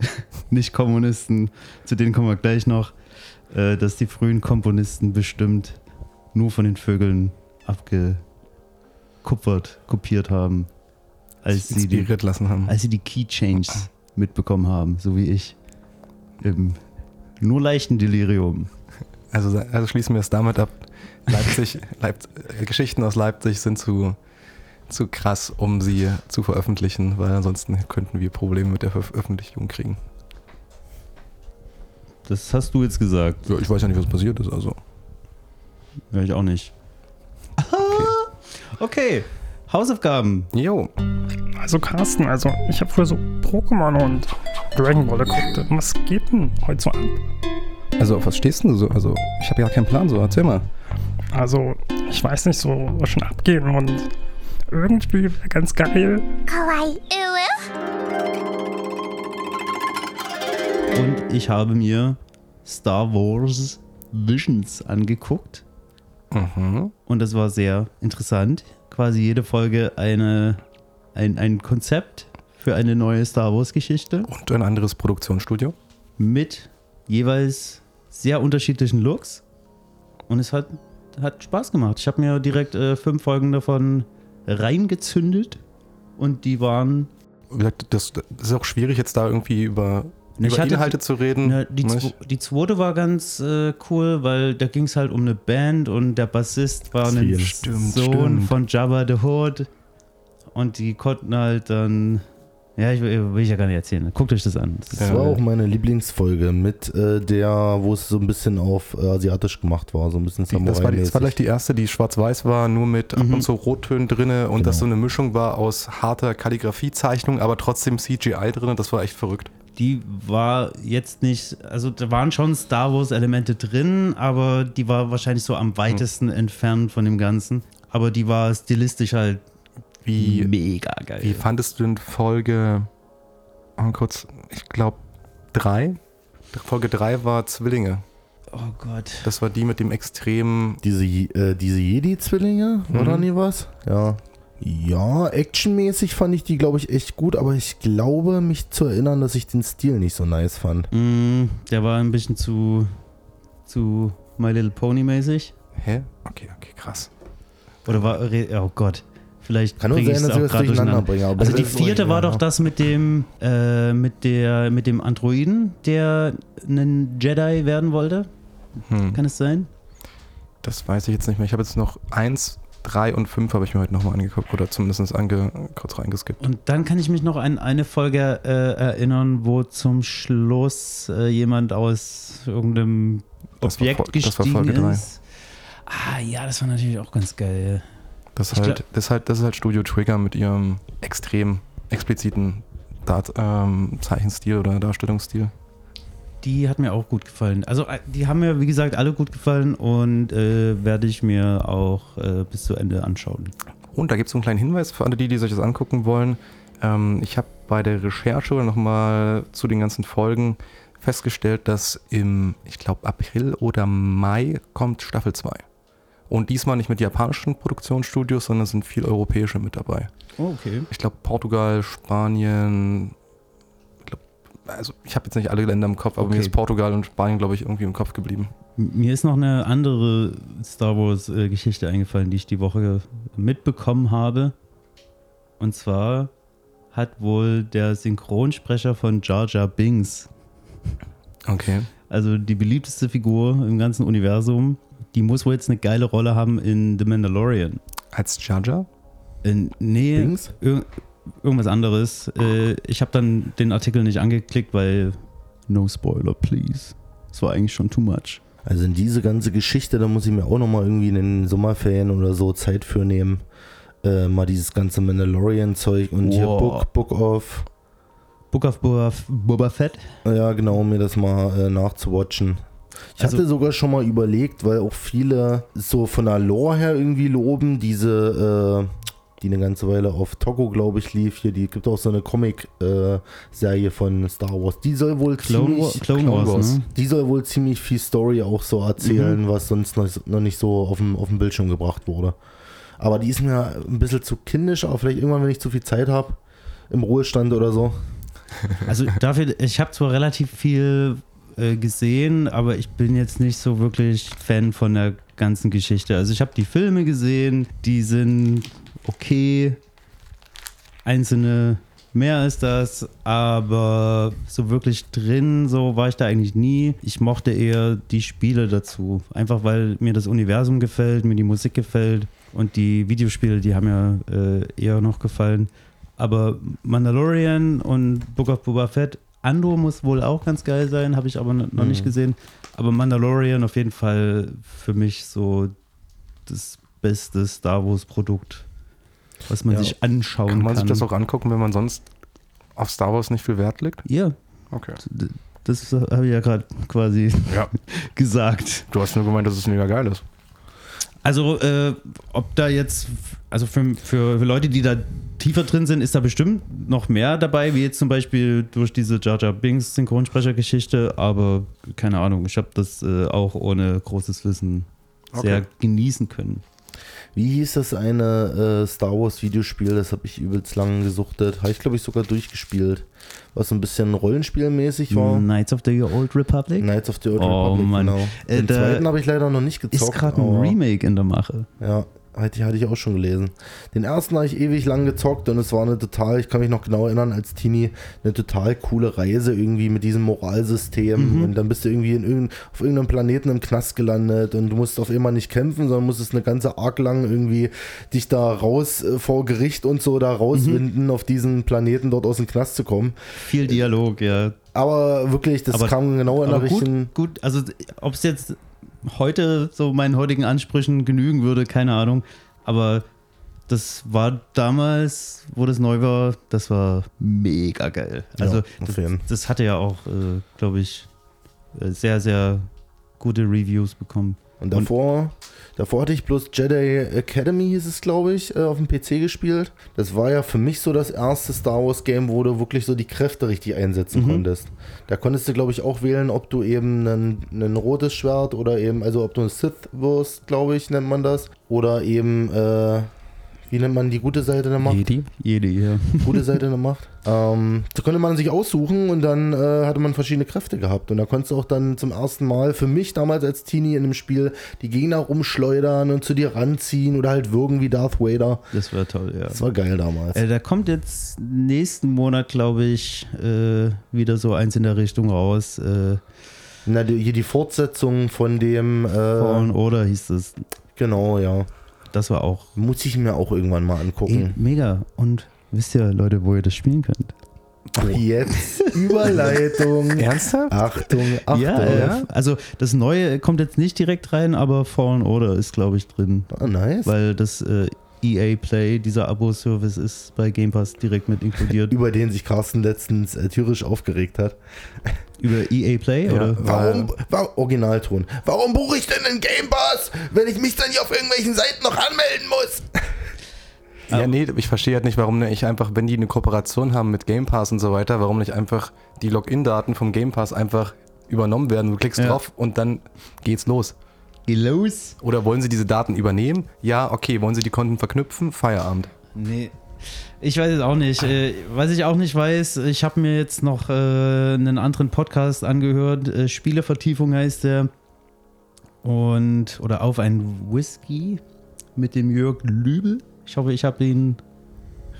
Speaker 3: nicht Kommunisten, zu denen kommen wir gleich noch, äh, dass die frühen Komponisten bestimmt nur von den Vögeln abgekupfert, kopiert haben, als sie die
Speaker 1: lassen haben.
Speaker 3: als sie die Key Changes mitbekommen haben, so wie ich. Im nur leichten Delirium.
Speaker 1: Also, also schließen wir es damit ab. Leipzig, Leipz äh, Geschichten aus Leipzig sind zu, zu krass, um sie zu veröffentlichen, weil ansonsten könnten wir Probleme mit der Veröffentlichung kriegen.
Speaker 3: Das hast du jetzt gesagt.
Speaker 1: Ja, ich weiß ja nicht, was passiert ist, also.
Speaker 3: Ja, ich auch nicht. Okay, Hausaufgaben.
Speaker 1: Jo,
Speaker 4: Also Carsten, also ich habe früher so Pokémon und Dragon Ball geguckt. Was geht denn heute so ab?
Speaker 1: also auf was stehst denn du so? Also, ich habe ja keinen Plan, so erzähl mal.
Speaker 4: Also, ich weiß nicht, so schon abgehen und irgendwie ganz geil.
Speaker 5: Kawaii.
Speaker 3: Und ich habe mir Star Wars Visions angeguckt.
Speaker 1: Mhm.
Speaker 3: Und das war sehr interessant. Quasi jede Folge eine, ein, ein Konzept für eine neue Star Wars-Geschichte.
Speaker 1: Und ein anderes Produktionsstudio.
Speaker 3: Mit jeweils sehr unterschiedlichen Looks. Und es hat hat Spaß gemacht. Ich habe mir direkt äh, fünf Folgen davon reingezündet. Und die waren.
Speaker 1: Wie gesagt, Das, das ist auch schwierig, jetzt da irgendwie über,
Speaker 3: Ich
Speaker 1: über Inhalte zu reden.
Speaker 3: Ja, die, zwo- die zweite war ganz äh, cool, weil da ging es halt um eine Band und der Bassist war ein Sohn
Speaker 1: stimmt.
Speaker 3: von Jabba the Hutt. Und die konnten halt dann. Ja, ich will, will ich ja gar nicht erzählen. Guckt euch das an. Das
Speaker 2: Das war auch meine Lieblingsfolge mit äh, der, wo es so ein bisschen auf äh, asiatisch gemacht war, so ein bisschen
Speaker 1: Die, das, war, die- das war gleich die erste, die schwarz-weiß war, nur mit ab
Speaker 3: Mhm.
Speaker 1: und zu Rottönen drinne und
Speaker 2: Genau.
Speaker 1: das so eine Mischung war aus harter Kalligrafiezeichnung, aber trotzdem CGI drinne. Das war echt verrückt.
Speaker 3: die war jetzt nicht, also da waren schon Star Wars Elemente drin, aber die war wahrscheinlich so am weitesten entfernt von dem Ganzen. Aber die war stilistisch halt
Speaker 1: Wie,
Speaker 3: mega geil.
Speaker 1: wie fandest du denn Folge, mal kurz, ich glaube, drei? Folge drei war Zwillinge.
Speaker 3: oh Gott.
Speaker 1: Das war die mit dem extremen.
Speaker 2: Diese, äh, diese Jedi-Zwillinge,
Speaker 1: Mhm.
Speaker 2: da nie was? Ja. Ja, actionmäßig fand ich die, glaube ich, echt gut, aber ich glaube, mich zu erinnern, dass ich den Stil nicht so nice fand.
Speaker 3: Mm, der war ein bisschen zu, zu My Little Pony mäßig.
Speaker 1: Hä? Okay, okay, krass.
Speaker 3: Oder war, oh Gott. Vielleicht
Speaker 2: Kann nur
Speaker 3: bring ich's
Speaker 2: sein, dass ich
Speaker 3: auch
Speaker 2: das
Speaker 3: grad
Speaker 2: durcheinander bringe. aber
Speaker 3: Also die vierte war
Speaker 2: ja.
Speaker 3: doch das mit dem, äh, mit der, mit dem Androiden, der einen Jedi werden wollte.
Speaker 1: Hm.
Speaker 3: Kann es sein?
Speaker 1: Das weiß ich jetzt nicht mehr. Ich habe jetzt noch eins, drei und fünf habe ich mir heute nochmal angeguckt oder zumindest ange, kurz reingeskippt.
Speaker 3: Und dann kann ich mich noch an eine Folge äh, erinnern, wo zum Schluss äh, jemand aus irgendeinem
Speaker 1: Das war
Speaker 3: Objekt
Speaker 1: Fol- das war
Speaker 3: gestiegen
Speaker 1: Folge drei.
Speaker 3: ist. Ah ja, das war natürlich auch ganz geil.
Speaker 1: Das,
Speaker 3: Ich
Speaker 1: ist halt, das, halt, das ist halt Studio Trigger mit ihrem extrem expliziten Dart, ähm, Zeichenstil oder Darstellungsstil.
Speaker 3: Die hat mir auch gut gefallen. Also äh, die haben mir, wie gesagt, alle gut gefallen und äh, werde ich mir auch äh, bis zu Ende anschauen.
Speaker 1: Und da gibt es so einen kleinen Hinweis für alle die, die sich das angucken wollen. Ähm, ich habe bei der Recherche nochmal zu den ganzen Folgen festgestellt, dass im, ich glaube, April oder Mai kommt Staffel 2. Und diesmal nicht mit japanischen Produktionsstudios, sondern es sind viel europäische mit dabei.
Speaker 3: Oh, okay.
Speaker 1: Ich glaube, Portugal, Spanien. Ich glaub, also, ich habe jetzt nicht alle Länder im Kopf, aber mir
Speaker 3: Okay.
Speaker 1: ist Portugal und Spanien, glaube ich, irgendwie im Kopf geblieben.
Speaker 3: Mir ist noch eine andere Star Wars-Geschichte eingefallen, die ich die Woche mitbekommen habe. Und zwar hat wohl der Synchronsprecher von Jar Jar Binks,
Speaker 1: Okay.
Speaker 3: also die beliebteste Figur im ganzen Universum, die muss wohl jetzt eine geile Rolle haben in The Mandalorian.
Speaker 1: Als Jaja?
Speaker 3: Äh, nee, ir irgendwas anderes. Äh, ich habe dann den Artikel nicht angeklickt, weil no spoiler, please. Das war eigentlich schon too much.
Speaker 2: Also in diese ganze Geschichte, da muss ich mir auch nochmal irgendwie in den Sommerferien oder so Zeit für nehmen. Äh, mal dieses ganze Mandalorian-Zeug und hier
Speaker 3: Wow.
Speaker 2: Book, Book of.
Speaker 3: Book of Boba, Boba Fett.
Speaker 2: Ja, genau, um mir das mal äh, nachzuwatchen. Ich
Speaker 3: Also-
Speaker 2: hatte sogar schon mal überlegt, weil auch viele so von der Lore her irgendwie loben, diese, äh, die eine ganze Weile auf Togo, glaube ich, lief hier. Die gibt auch so eine Comic-Serie von Star Wars. Die soll wohl
Speaker 3: Clone,
Speaker 2: ziemlich,
Speaker 3: Clone,
Speaker 1: Clone
Speaker 3: Wars, ne?
Speaker 2: die soll wohl ziemlich viel Story auch so erzählen,
Speaker 3: Mhm.
Speaker 2: was sonst noch, noch nicht so auf dem, auf dem Bildschirm gebracht wurde. Aber die ist mir ein bisschen zu kindisch, aber vielleicht irgendwann, wenn ich zu viel Zeit habe, im Ruhestand oder so.
Speaker 3: Also dafür, ich habe zwar relativ viel äh, gesehen, aber ich bin jetzt nicht so wirklich Fan von der ganzen Geschichte. Also ich habe die Filme gesehen, die sind okay, einzelne mehr als das, aber so wirklich drin, so war ich da eigentlich nie. Ich mochte eher die Spiele dazu, einfach weil mir das Universum gefällt, mir die Musik gefällt und die Videospiele, die haben mir äh, eher noch gefallen. Aber Mandalorian und Book of Boba Fett, Andor muss wohl auch ganz geil sein, habe ich aber noch noch nicht
Speaker 2: Mhm.
Speaker 3: gesehen. Aber Mandalorian auf jeden Fall für mich so das beste Star Wars Produkt, was man
Speaker 2: Ja.
Speaker 3: sich anschauen
Speaker 1: Kann
Speaker 3: kann.
Speaker 1: man sich das auch angucken, wenn man sonst auf Star Wars nicht viel Wert legt?
Speaker 3: Ja,
Speaker 1: Okay.
Speaker 3: das habe ich ja gerade quasi
Speaker 1: Ja.
Speaker 3: gesagt.
Speaker 1: Du hast nur gemeint, dass es mega geil ist.
Speaker 3: Also, äh, ob da jetzt, also für, für, für Leute, die da tiefer drin sind, ist da bestimmt noch mehr dabei, wie jetzt zum Beispiel durch diese Jar Jar Binks Synchronsprechergeschichte, aber keine Ahnung, ich habe das äh, auch ohne großes Wissen sehr
Speaker 1: Okay.
Speaker 3: genießen können.
Speaker 2: Wie hieß das eine äh, Star Wars Videospiel? Das habe ich übelst lang gesuchtet. Habe ich, glaube ich, sogar durchgespielt. Was so ein bisschen rollenspielmäßig war.
Speaker 3: Knights of the Old Republic
Speaker 2: Knights of the Old
Speaker 3: Oh,
Speaker 2: Republic,
Speaker 3: Mann.
Speaker 2: genau.
Speaker 3: Äh,
Speaker 2: Den zweiten habe ich leider noch nicht gezockt.
Speaker 3: ist gerade ein Remake in der Mache.
Speaker 2: Ja, hatte, hatte ich auch schon gelesen. Den ersten habe ich ewig lang gezockt und es war eine total, ich kann mich noch genau erinnern, als Teenie, eine total coole Reise irgendwie mit diesem Moralsystem.
Speaker 3: Mhm.
Speaker 2: Und dann bist du irgendwie in irgendein, auf irgendeinem Planeten im Knast gelandet und du musst auf einmal nicht kämpfen, sondern musstest eine ganze Arc lang irgendwie dich da raus äh, vor Gericht und so da rauswinden,
Speaker 3: Mhm.
Speaker 2: auf diesen Planeten dort aus dem Knast zu kommen.
Speaker 3: Viel Dialog, ja.
Speaker 2: Aber wirklich, das
Speaker 3: Aber-
Speaker 2: kam genau in der
Speaker 3: gut,
Speaker 2: richtigen.
Speaker 3: gut, also ob es jetzt heute so meinen heutigen Ansprüchen genügen würde, keine Ahnung. Aber das war damals, wo das neu war, das war mega geil. Also
Speaker 2: Ja,
Speaker 3: das, das hatte ja auch, äh, glaube ich, äh, sehr, sehr gute Reviews bekommen.
Speaker 2: Und davor, davor hatte ich bloß Jedi Academy, hieß es, glaube ich, äh, auf dem PC gespielt. Das war ja für mich so das erste Star Wars Game, wo du wirklich so die Kräfte richtig einsetzen
Speaker 3: Mhm.
Speaker 2: konntest. Da konntest du, glaube ich, auch wählen, ob du eben ein, ein rotes Schwert oder eben, also ob du ein Sith wirst, glaube ich, nennt man das. Oder eben, äh, wie nennt man die gute Seite der Macht?
Speaker 3: Jedi? Jedi, ja.
Speaker 2: gute Seite der Macht. Ähm, da konnte man sich aussuchen und dann äh, hatte man verschiedene Kräfte gehabt. Und da konntest du auch dann zum ersten Mal für mich damals als Teenie in dem Spiel die Gegner rumschleudern und zu dir ranziehen oder halt würgen wie Darth Vader.
Speaker 3: Das war toll, ja.
Speaker 2: Das war geil damals.
Speaker 3: Äh, da kommt jetzt nächsten Monat, glaube ich, äh, wieder so eins in der Richtung raus. Äh,
Speaker 2: Na, die, hier die Fortsetzung von dem, äh,
Speaker 3: Fallen Order hieß es.
Speaker 2: genau, ja.
Speaker 3: Das war auch
Speaker 2: Muss ich mir auch irgendwann mal
Speaker 3: Ey,
Speaker 2: angucken.
Speaker 3: mega. Und wisst ihr, Leute, wo ihr das spielen könnt?
Speaker 2: Ach, jetzt Überleitung.
Speaker 1: Ernsthaft?
Speaker 2: Achtung, Achtung.
Speaker 3: ja, äh, also das Neue kommt jetzt nicht direkt rein, aber Fallen Order ist, glaube ich, drin.
Speaker 2: Ah, nice.
Speaker 3: Weil das äh, EA Play, dieser Abo-Service, ist bei Game Pass direkt mit inkludiert.
Speaker 2: Über den sich Carsten letztens äh, tierisch aufgeregt hat.
Speaker 3: Über EA Play,
Speaker 1: Ja.
Speaker 3: oder?
Speaker 2: Warum, wa Originalton. Warum buche ich denn einen Game Pass, wenn ich mich dann hier auf irgendwelchen Seiten noch anmelden muss?
Speaker 1: Ja, nee, ich verstehe halt nicht, warum ich einfach, wenn die eine Kooperation haben mit Game Pass und so weiter, warum nicht einfach die Login-Daten vom Game Pass einfach übernommen werden. Du klickst
Speaker 3: Ja.
Speaker 1: drauf und dann geht's los.
Speaker 3: Geh los.
Speaker 1: Oder wollen sie diese Daten übernehmen? Ja, okay. Wollen sie die Konten verknüpfen? Feierabend.
Speaker 3: Nee. Ich weiß es auch nicht. Äh, was ich auch nicht weiß, ich habe mir jetzt noch äh, einen anderen Podcast angehört. Äh, Spielevertiefung heißt der. Und, oder auf ein Whisky mit dem Jörg Lübel. Ich hoffe, ich habe ihn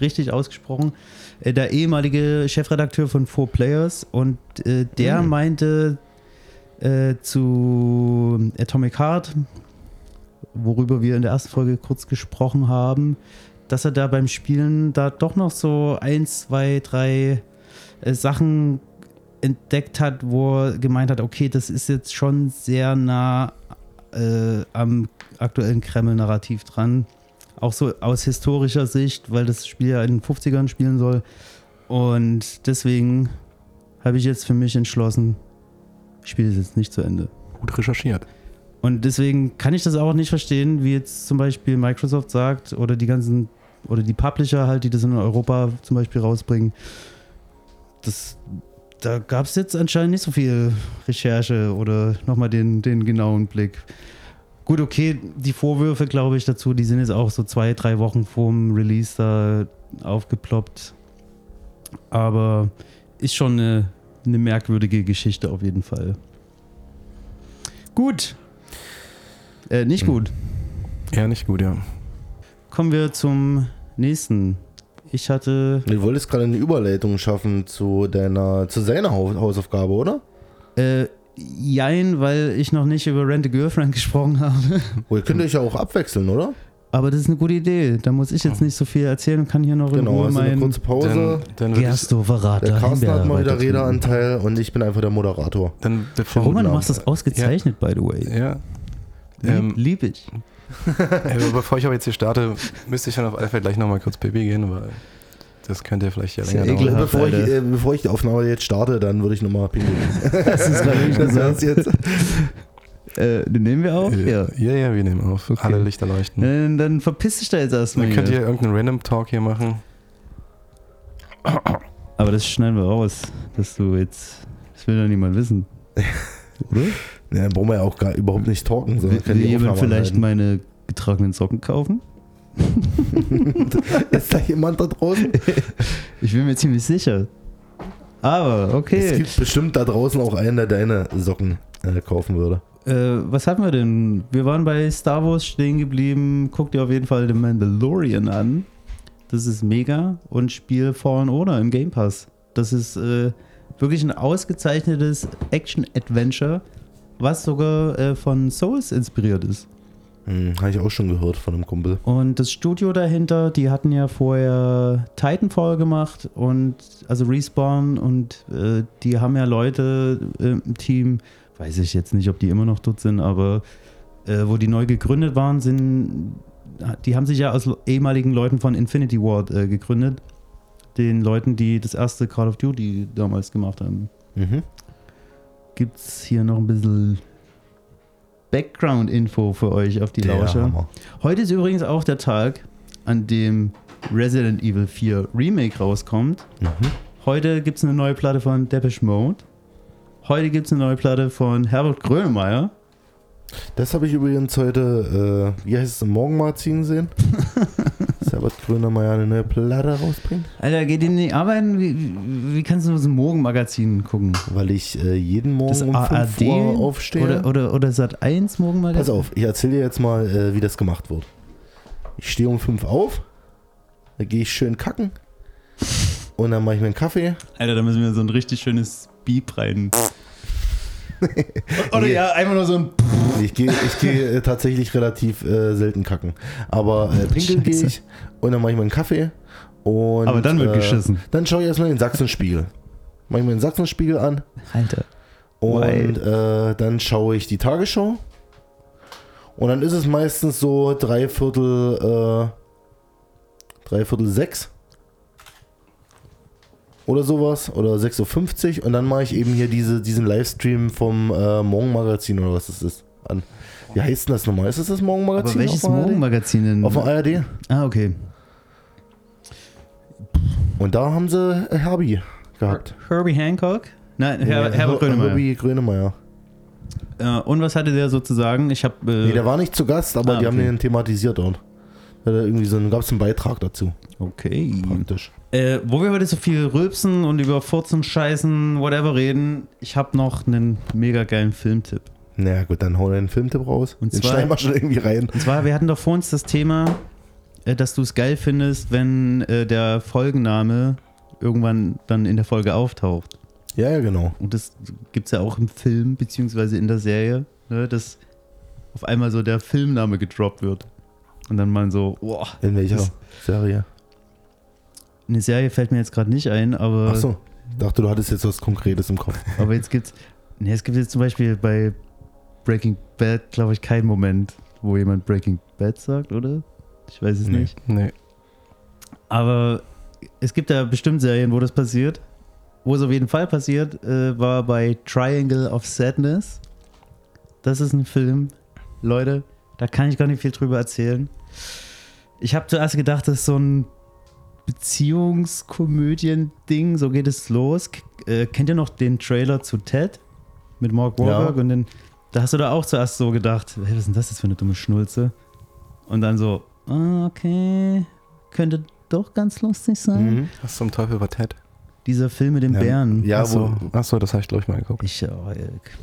Speaker 3: richtig ausgesprochen. Äh, der ehemalige Chefredakteur von Four Players. Und äh, der
Speaker 2: Hm.
Speaker 3: meinte äh, zu Atomic Heart, worüber wir in der ersten Folge kurz gesprochen haben, dass er da beim Spielen da doch noch so ein, zwei, drei äh, Sachen entdeckt hat, wo er gemeint hat, okay, das ist jetzt schon sehr nah äh, am aktuellen Kreml-Narrativ dran. Auch so aus historischer Sicht, weil das Spiel ja in den 50ern spielen soll. Und deswegen habe ich jetzt für mich entschlossen, spiele es jetzt nicht zu Ende.
Speaker 1: gut recherchiert.
Speaker 3: Und deswegen kann ich das auch nicht verstehen, wie jetzt zum Beispiel Microsoft sagt oder die ganzen oder die Publisher halt, die das in Europa zum Beispiel rausbringen. Das, da gab es jetzt anscheinend nicht so viel Recherche oder nochmal den, den genauen Blick. Gut, okay, die Vorwürfe, glaube ich, dazu, die sind jetzt auch so zwei, drei Wochen vorm Release da aufgeploppt. Aber ist schon eine, eine merkwürdige Geschichte auf jeden Fall. Gut. Äh, nicht
Speaker 1: Hm.
Speaker 3: gut.
Speaker 1: Eher nicht gut, ja.
Speaker 3: Kommen wir zum nächsten. Ich hatte
Speaker 2: Du wolltest gerade eine Überleitung schaffen zu deiner, zu seiner Hau- Hausaufgabe, oder?
Speaker 3: äh, Jein, weil ich noch nicht über Rent a Girlfriend gesprochen habe.
Speaker 2: Wohl könnt ihr euch ja auch abwechseln, oder?
Speaker 3: Aber das ist eine gute Idee. Da muss ich jetzt nicht so viel erzählen und kann hier noch in
Speaker 2: Genau,
Speaker 3: Ruhe
Speaker 2: also eine
Speaker 3: mein
Speaker 2: kurze Pause.
Speaker 1: Dann, dann ich,
Speaker 3: Gerstoffer
Speaker 2: Der Carsten hat mal wieder. Redeanteil und ich bin einfach der Moderator.
Speaker 1: dann bevor,
Speaker 3: Roman, du machst das ausgezeichnet, by the way.
Speaker 1: ja,
Speaker 3: Lieb,
Speaker 1: ähm,
Speaker 3: lieb ich.
Speaker 1: äh, bevor ich aber jetzt hier starte, müsste ich dann auf alle Fälle gleich nochmal kurz Pipi gehen, weil das könnte ja vielleicht ja länger dauern.
Speaker 3: ekelhaft.
Speaker 2: bevor, ich, äh, bevor ich die Aufnahme jetzt starte, dann würde ich nochmal pinkeln.
Speaker 3: Das ist gerade wirklich
Speaker 2: Das jetzt.
Speaker 3: Äh, den nehmen wir auf? Ja.
Speaker 1: ja, ja, wir nehmen auf.
Speaker 3: Okay.
Speaker 1: Alle Lichter leuchten.
Speaker 3: Äh, dann verpiss dich da jetzt erstmal.
Speaker 1: Dann könnt
Speaker 3: hier.
Speaker 1: ihr irgendeinen Random Talk hier machen.
Speaker 3: Aber das schneiden wir raus, dass du jetzt. Das will doch niemand wissen. Oder?
Speaker 2: Ja, dann brauchen wir ja auch gar überhaupt nicht talken,
Speaker 3: Will, will jemand vielleicht
Speaker 2: anhalten.
Speaker 3: meine getragenen Socken kaufen?
Speaker 2: Ist da jemand da draußen?
Speaker 3: Ich bin mir ziemlich sicher. Aber
Speaker 2: Es
Speaker 3: okay.
Speaker 2: gibt bestimmt da draußen auch einen, der deine Socken äh, kaufen würde.
Speaker 3: Äh, was hatten wir denn? Wir waren bei Star Wars stehen geblieben. Guck dir auf jeden Fall den Mandalorian an. Das ist mega. Und spiel Fallen Order im Game Pass. Das ist äh, wirklich ein ausgezeichnetes Action-Adventure, was sogar äh, von Souls inspiriert ist.
Speaker 2: Hm, Habe ich auch schon gehört von einem Kumpel.
Speaker 3: Und das Studio dahinter, die hatten ja vorher Titanfall gemacht und also Respawn und äh, die haben ja Leute äh, im Team, weiß ich jetzt nicht, ob die immer noch dort sind, aber äh, wo die neu gegründet waren, sind, die haben sich ja aus ehemaligen Leuten von Infinity Ward äh, gegründet. Den Leuten, die das erste Call of Duty damals gemacht haben.
Speaker 2: Mhm.
Speaker 3: Gibt es hier noch ein bisschen Background-Info für euch auf die
Speaker 2: Der
Speaker 3: Lauscher?
Speaker 2: Hammer.
Speaker 3: Heute ist übrigens auch der Tag, an dem Resident Evil 4 Remake rauskommt.
Speaker 2: Mhm.
Speaker 3: Heute gibt es eine neue Platte von Depeche Mode. Heute gibt es eine neue Platte von Herbert Grönemeyer.
Speaker 2: Das habe ich übrigens heute, äh, wie heißt es, im Morgenmagazin gesehen. dass Herbert Grönemeyer eine neue Platte rausbringt.
Speaker 3: Alter, geht in die arbeiten? Wie, wie, kannst du so ein Morgenmagazin gucken?
Speaker 2: Weil ich äh, jeden Morgen
Speaker 3: Das
Speaker 2: um 5
Speaker 3: ARD
Speaker 2: Uhr aufstehe.
Speaker 3: oder, oder, oder Sat 1 Morgenmagazin?
Speaker 2: Pass auf, ich erzähle dir jetzt mal, äh, wie das gemacht wird. Ich stehe um 5 auf, da gehe ich schön kacken und dann mache ich mir einen Kaffee.
Speaker 3: Alter, da müssen wir so ein richtig schönes Beep rein. oder ja, einfach nur so ein.
Speaker 2: Ich gehe ich gehe äh, tatsächlich relativ äh, selten kacken. Aber äh, pinkeln gehe ich und dann mache ich mir einen Kaffee. Und,
Speaker 3: Aber dann wird
Speaker 2: äh,
Speaker 3: geschissen.
Speaker 2: Dann schaue ich erstmal den Sachsenspiegel. Mache ich mir den Sachsenspiegel an
Speaker 3: Alter.
Speaker 2: und äh, dann schaue ich die Tagesschau. Und dann ist es meistens so dreiviertel, äh, dreiviertel sechs. Oder sowas. Oder 6.50 Uhr. Und dann mache ich eben hier diese, diesen Livestream vom äh, Morgenmagazin oder was das ist. An. Wie heißt denn das nochmal? Ist das das Morgenmagazin?
Speaker 3: Aber welches? Morgenmagazin denn?
Speaker 2: Auf der ARD.
Speaker 3: ah, okay.
Speaker 2: Und da haben sie Herbie gehabt.
Speaker 3: Herbie Hancock? Nein, Her
Speaker 2: Nee,
Speaker 3: Herbert
Speaker 2: Her-
Speaker 3: Grönemeyer.
Speaker 2: Herbie Grönemeyer.
Speaker 3: Äh, und was hatte der sozusagen? Ich habe. Äh,
Speaker 2: Nee, der war nicht zu Gast, aber
Speaker 3: Ah,
Speaker 2: die haben
Speaker 3: okay.
Speaker 2: den thematisiert dort. Da hat irgendwie so gab es einen Beitrag dazu,
Speaker 3: okay.
Speaker 2: praktisch.
Speaker 3: Äh, wo wir heute so viel rülpsen und über Furzen, Scheißen, whatever reden, ich habe noch einen mega geilen Filmtipp.
Speaker 2: Naja, gut, dann hau einen Filmtipp raus.
Speaker 3: Und
Speaker 2: den
Speaker 3: zwar-
Speaker 2: schneiden wir schon irgendwie rein.
Speaker 3: Und zwar, wir hatten doch vor uns das Thema, äh, dass du es geil findest, wenn äh, der Folgenname irgendwann dann in der Folge auftaucht.
Speaker 2: Ja, ja, genau.
Speaker 3: Und das gibt es ja auch im Film, beziehungsweise in der Serie, ne, dass auf einmal so der Filmname gedroppt wird. Und dann mal so, boah,
Speaker 2: In welcher Serie?
Speaker 3: Eine Serie fällt mir jetzt gerade nicht ein, aber,
Speaker 2: Ach so, dachte, du hattest jetzt was Konkretes im Kopf.
Speaker 3: aber jetzt gibt's, ne, es gibt jetzt zum Beispiel bei Breaking Bad, glaube ich, keinen Moment, wo jemand Breaking Bad sagt, oder? Ich weiß es
Speaker 2: Nee.
Speaker 3: nicht.
Speaker 1: Nee.
Speaker 3: Aber es gibt ja bestimmt Serien, wo das passiert. Wo es auf jeden Fall passiert, äh, war bei Triangle of Sadness. das ist ein Film, Leute, da kann ich gar nicht viel drüber erzählen. Ich habe zuerst gedacht, das ist so ein Beziehungskomödien-Ding, so geht es los. K äh, kennt ihr noch den Trailer zu Ted mit Mark Wahlberg?
Speaker 2: Ja.
Speaker 3: Und dann, da hast du da auch zuerst so gedacht, hey, was ist denn das jetzt für eine dumme Schnulze? Und dann so, ah, okay, könnte doch ganz lustig sein.
Speaker 2: Mhm.
Speaker 1: Was zum Teufel war Ted?
Speaker 3: Dieser Film mit dem
Speaker 2: Ja,
Speaker 3: Bären.
Speaker 2: Ja,
Speaker 1: Achso,
Speaker 2: wo,
Speaker 1: achso das habe ich glaube ich mal geguckt.
Speaker 3: Ich, oh,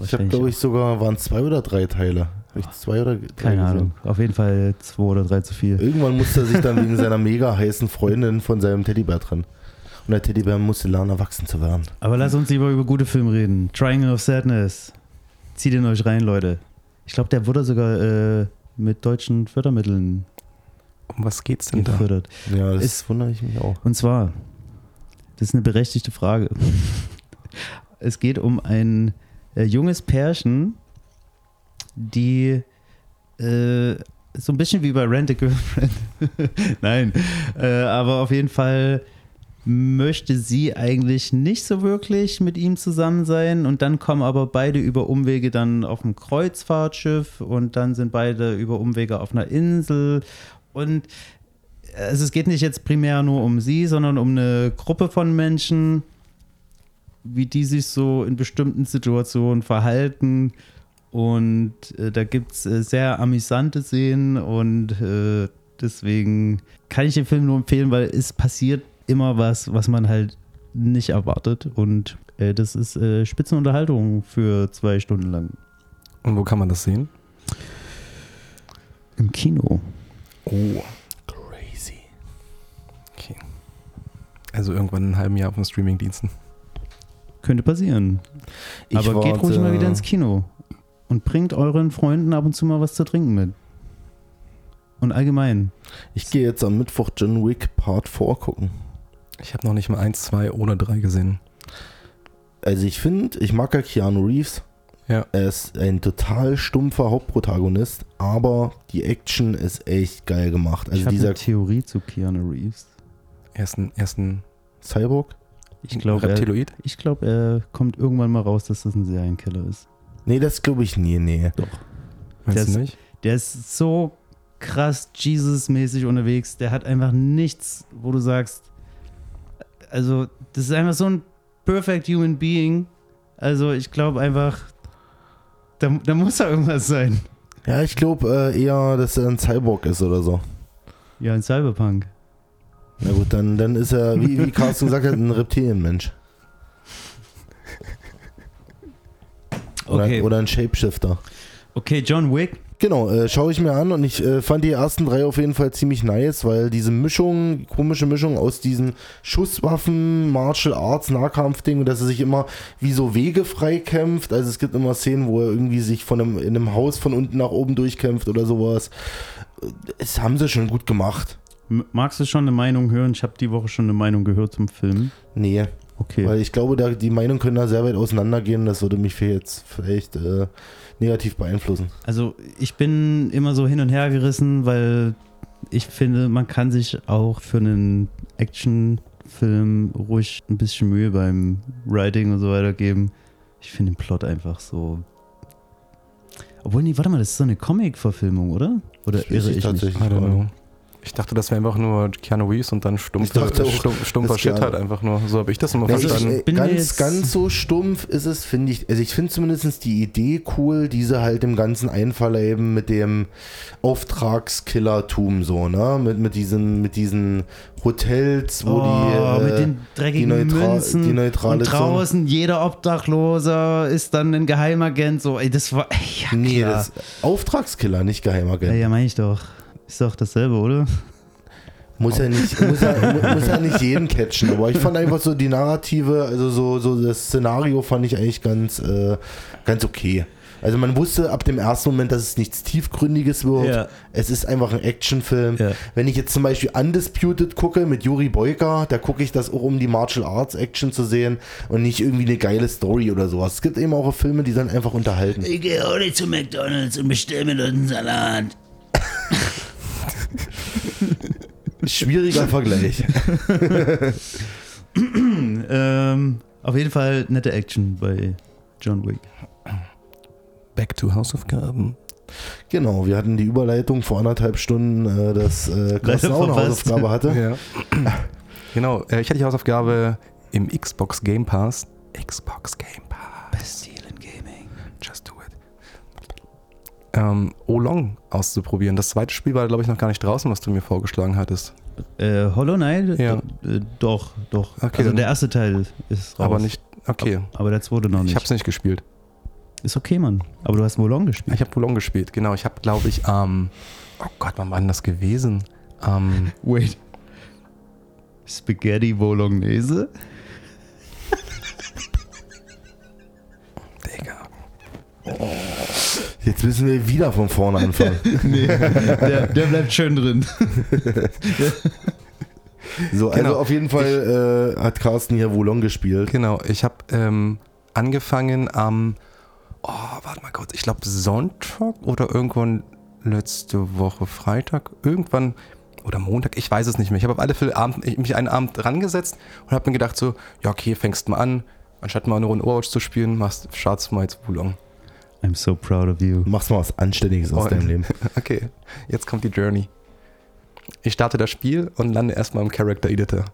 Speaker 2: ich habe glaube ich sogar, waren zwei oder drei Teile. Hab ich zwei oder drei
Speaker 3: Keine
Speaker 2: gesehen?
Speaker 3: Ahnung. Auf jeden Fall zwei oder drei zu viel.
Speaker 2: Irgendwann musste er sich dann wegen seiner mega heißen Freundin von seinem Teddybär trennen. Und der Teddybär musste lernen, erwachsen zu werden.
Speaker 3: Aber lass uns lieber über gute Filme reden. Triangle of Sadness. Zieht ihn euch rein, Leute. Ich glaube, der wurde sogar äh, mit deutschen Fördermitteln
Speaker 1: Um was geht's denn da?
Speaker 3: gefördert.
Speaker 2: Ja, das
Speaker 3: Ist-
Speaker 2: wundere ich mich auch.
Speaker 3: Und zwar, das ist eine berechtigte Frage. es geht um ein äh, junges Pärchen, die äh, so ein bisschen wie bei Rent a Girlfriend. Nein, äh, aber auf jeden Fall möchte sie eigentlich nicht so wirklich mit ihm zusammen sein und dann kommen aber beide über Umwege dann auf dem Kreuzfahrtschiff und dann sind beide über Umwege auf einer Insel und also es geht nicht jetzt primär nur um sie, sondern um eine Gruppe von Menschen, wie die sich so in bestimmten Situationen verhalten. Und äh, da gibt es äh, sehr amüsante Szenen und äh, deswegen kann ich den Film nur empfehlen, weil es passiert immer was, was man halt nicht erwartet. Und äh, das ist äh, Spitzenunterhaltung für zwei Stunden lang.
Speaker 1: Und wo kann man das sehen?
Speaker 3: Im Kino.
Speaker 1: Oh,
Speaker 2: Crazy.
Speaker 1: okay. Also irgendwann in einem halben Jahr auf den Streamingdiensten.
Speaker 3: Könnte passieren.
Speaker 2: Ich
Speaker 3: Aber geht ruhig
Speaker 2: warte-
Speaker 3: mal wieder ins Kino und bringt euren Freunden ab und zu mal was zu trinken mit. Und allgemein.
Speaker 2: Ich gehe jetzt am Mittwoch John Wick Part 4 gucken.
Speaker 1: Ich habe noch nicht mal eins, zwei oder drei gesehen.
Speaker 2: Also ich finde, ich mag ja Keanu Reeves.
Speaker 1: Ja.
Speaker 2: Er ist ein total stumpfer Hauptprotagonist, aber die Action ist echt geil gemacht.
Speaker 3: ich
Speaker 2: Also
Speaker 3: habe
Speaker 2: dieser
Speaker 3: eine Theorie zu Keanu Reeves.
Speaker 1: Ersten, ersten
Speaker 2: Cyborg?
Speaker 3: Ich glaube, er,
Speaker 1: Reptiloid.
Speaker 3: ich glaub, er kommt irgendwann mal raus, dass das ein Serienkiller ist.
Speaker 2: Nee, das glaube ich nie, nee.
Speaker 1: Meinst
Speaker 3: Das-
Speaker 1: du nicht?
Speaker 3: Der ist so krass Jesus-mäßig unterwegs. Der hat einfach nichts, wo du sagst, also, das ist einfach so ein perfect human being. Also, ich glaube einfach, da, da muss da irgendwas sein.
Speaker 2: Ja, ich glaube äh, eher, dass er ein Cyborg ist oder so.
Speaker 3: Ja, ein Cyberpunk.
Speaker 2: Na gut, dann, dann ist er, wie, wie Carsten gesagt hat, ein Reptilienmensch. Oder,
Speaker 3: Okay,
Speaker 2: oder ein Shapeshifter.
Speaker 3: okay John Wick.
Speaker 2: Genau, äh, schaue ich mir an und ich äh, fand die ersten drei auf jeden Fall ziemlich nice, weil diese Mischung, komische Mischung aus diesen Schusswaffen, Martial Arts, Nahkampfding dass er sich immer wie so Wege freikämpft. Also es gibt immer Szenen, wo er irgendwie sich von einem, in einem Haus von unten nach oben durchkämpft oder sowas. Es haben sie schon gut gemacht.
Speaker 3: Magst du schon eine Meinung hören? Ich habe die Woche schon eine Meinung gehört zum Film.
Speaker 2: Nee,
Speaker 3: Okay.
Speaker 2: weil ich glaube, da, die Meinungen können da sehr weit auseinandergehen. Das würde mich für jetzt vielleicht äh, negativ beeinflussen.
Speaker 3: Also ich bin immer so hin und her gerissen, weil ich finde, man kann sich auch für einen Actionfilm ruhig ein bisschen Mühe beim Writing und so weiter geben. Ich finde den Plot einfach so. Obwohl, nee, warte mal, das ist so eine Comic-Verfilmung, oder? Oder
Speaker 2: Das
Speaker 3: irre
Speaker 2: ich
Speaker 3: ich mich?
Speaker 2: tatsächlich.
Speaker 1: I don't
Speaker 2: gerade.
Speaker 1: know. Ich dachte, das wäre einfach nur Keanu Reeves und dann stumpf,
Speaker 2: Ich dachte auch,
Speaker 1: stumpf, stumpfer Shit halt einfach nur. So habe ich das immer
Speaker 2: Nee,
Speaker 1: verstanden.
Speaker 2: ich, äh, ganz, ganz so stumpf ist es, finde ich. Also ich finde zumindest die Idee cool, diese halt im ganzen einverleiben mit dem Auftragskillertum so, ne? Mit, mit diesen, mit diesen Hotels, wo
Speaker 3: oh,
Speaker 2: die, äh,
Speaker 3: mit den dreckigen
Speaker 2: die, neutral-
Speaker 3: Münzen
Speaker 2: die neutrale
Speaker 3: und draußen jeder Obdachloser ist dann ein Geheimagent. So, ey, das war ja
Speaker 2: Nee, das Auftragskiller, nicht Geheimagent.
Speaker 3: Ja, ja, meine ich doch. Ist doch dasselbe, oder?
Speaker 2: Muss ja nicht, muss ja, mu- muss ja nicht jeden catchen, aber ich fand einfach so die Narrative, also so, so das Szenario fand ich eigentlich ganz, äh, ganz okay. Also man wusste ab dem ersten Moment, dass es nichts Tiefgründiges wird.
Speaker 3: Ja.
Speaker 2: Es ist einfach ein Actionfilm.
Speaker 3: Ja.
Speaker 2: Wenn ich jetzt zum Beispiel Undisputed gucke mit Yuri Boyka, da gucke ich das auch, um die Martial Arts Action zu sehen und nicht irgendwie eine geile Story oder sowas. Es gibt eben auch Filme, die dann einfach unterhalten.
Speaker 6: Ich gehe auch nicht zu McDonalds und bestelle mir dort einen Salat.
Speaker 2: Schwieriger Vergleich.
Speaker 3: ähm, auf jeden Fall nette Action bei John Wick.
Speaker 1: back to Hausaufgaben.
Speaker 2: Genau, wir hatten die Überleitung vor anderthalb Stunden, äh, dass äh, Carsten auch eine. Hausaufgabe hatte.
Speaker 1: Ja. genau, äh, ich hatte die Hausaufgabe im Xbox Game Pass. Xbox Game Pass.
Speaker 3: Stealing
Speaker 1: Ähm, Olong auszuprobieren. Das zweite Spiel war, glaube ich, noch gar nicht draußen, was du mir vorgeschlagen hattest.
Speaker 3: Äh, Hollow Knight?
Speaker 1: Ja.
Speaker 3: Äh, doch, doch.
Speaker 1: Okay,
Speaker 3: also der erste Teil ist raus.
Speaker 1: Aber nicht. Okay.
Speaker 3: Aber der zweite noch nicht.
Speaker 1: Ich habe es nicht gespielt.
Speaker 3: ist okay, Mann. Aber du hast Molong gespielt.
Speaker 1: Ich habe Wolong gespielt, genau. Ich habe, glaube ich, ähm, oh Gott, wann war denn das gewesen? Ähm,
Speaker 3: Wait. Spaghetti Bolognese?
Speaker 1: Digga.
Speaker 2: Jetzt müssen wir wieder von vorne anfangen.
Speaker 3: Nee, der, der bleibt schön drin.
Speaker 2: So, also
Speaker 1: Genau.
Speaker 2: auf jeden Fall äh, hat Carsten hier Wolong gespielt.
Speaker 1: Genau, ich habe ähm, angefangen am, oh, warte mal kurz, ich glaube Sonntag oder irgendwann letzte Woche Freitag, irgendwann oder Montag, ich weiß es nicht mehr. Ich habe auf alle Fälle Abend, ich, mich einen Abend rangesetzt und habe mir gedacht so, ja okay, fängst mal an, anstatt mal eine Runde Overwatch zu spielen, machst startest mal jetzt Wulong.
Speaker 3: I'm so proud of you.
Speaker 2: Machst mal was Anständiges aus
Speaker 1: Oh.
Speaker 2: deinem Leben.
Speaker 1: Okay, jetzt kommt die Journey. Ich starte das Spiel und lande erstmal im Character Editor.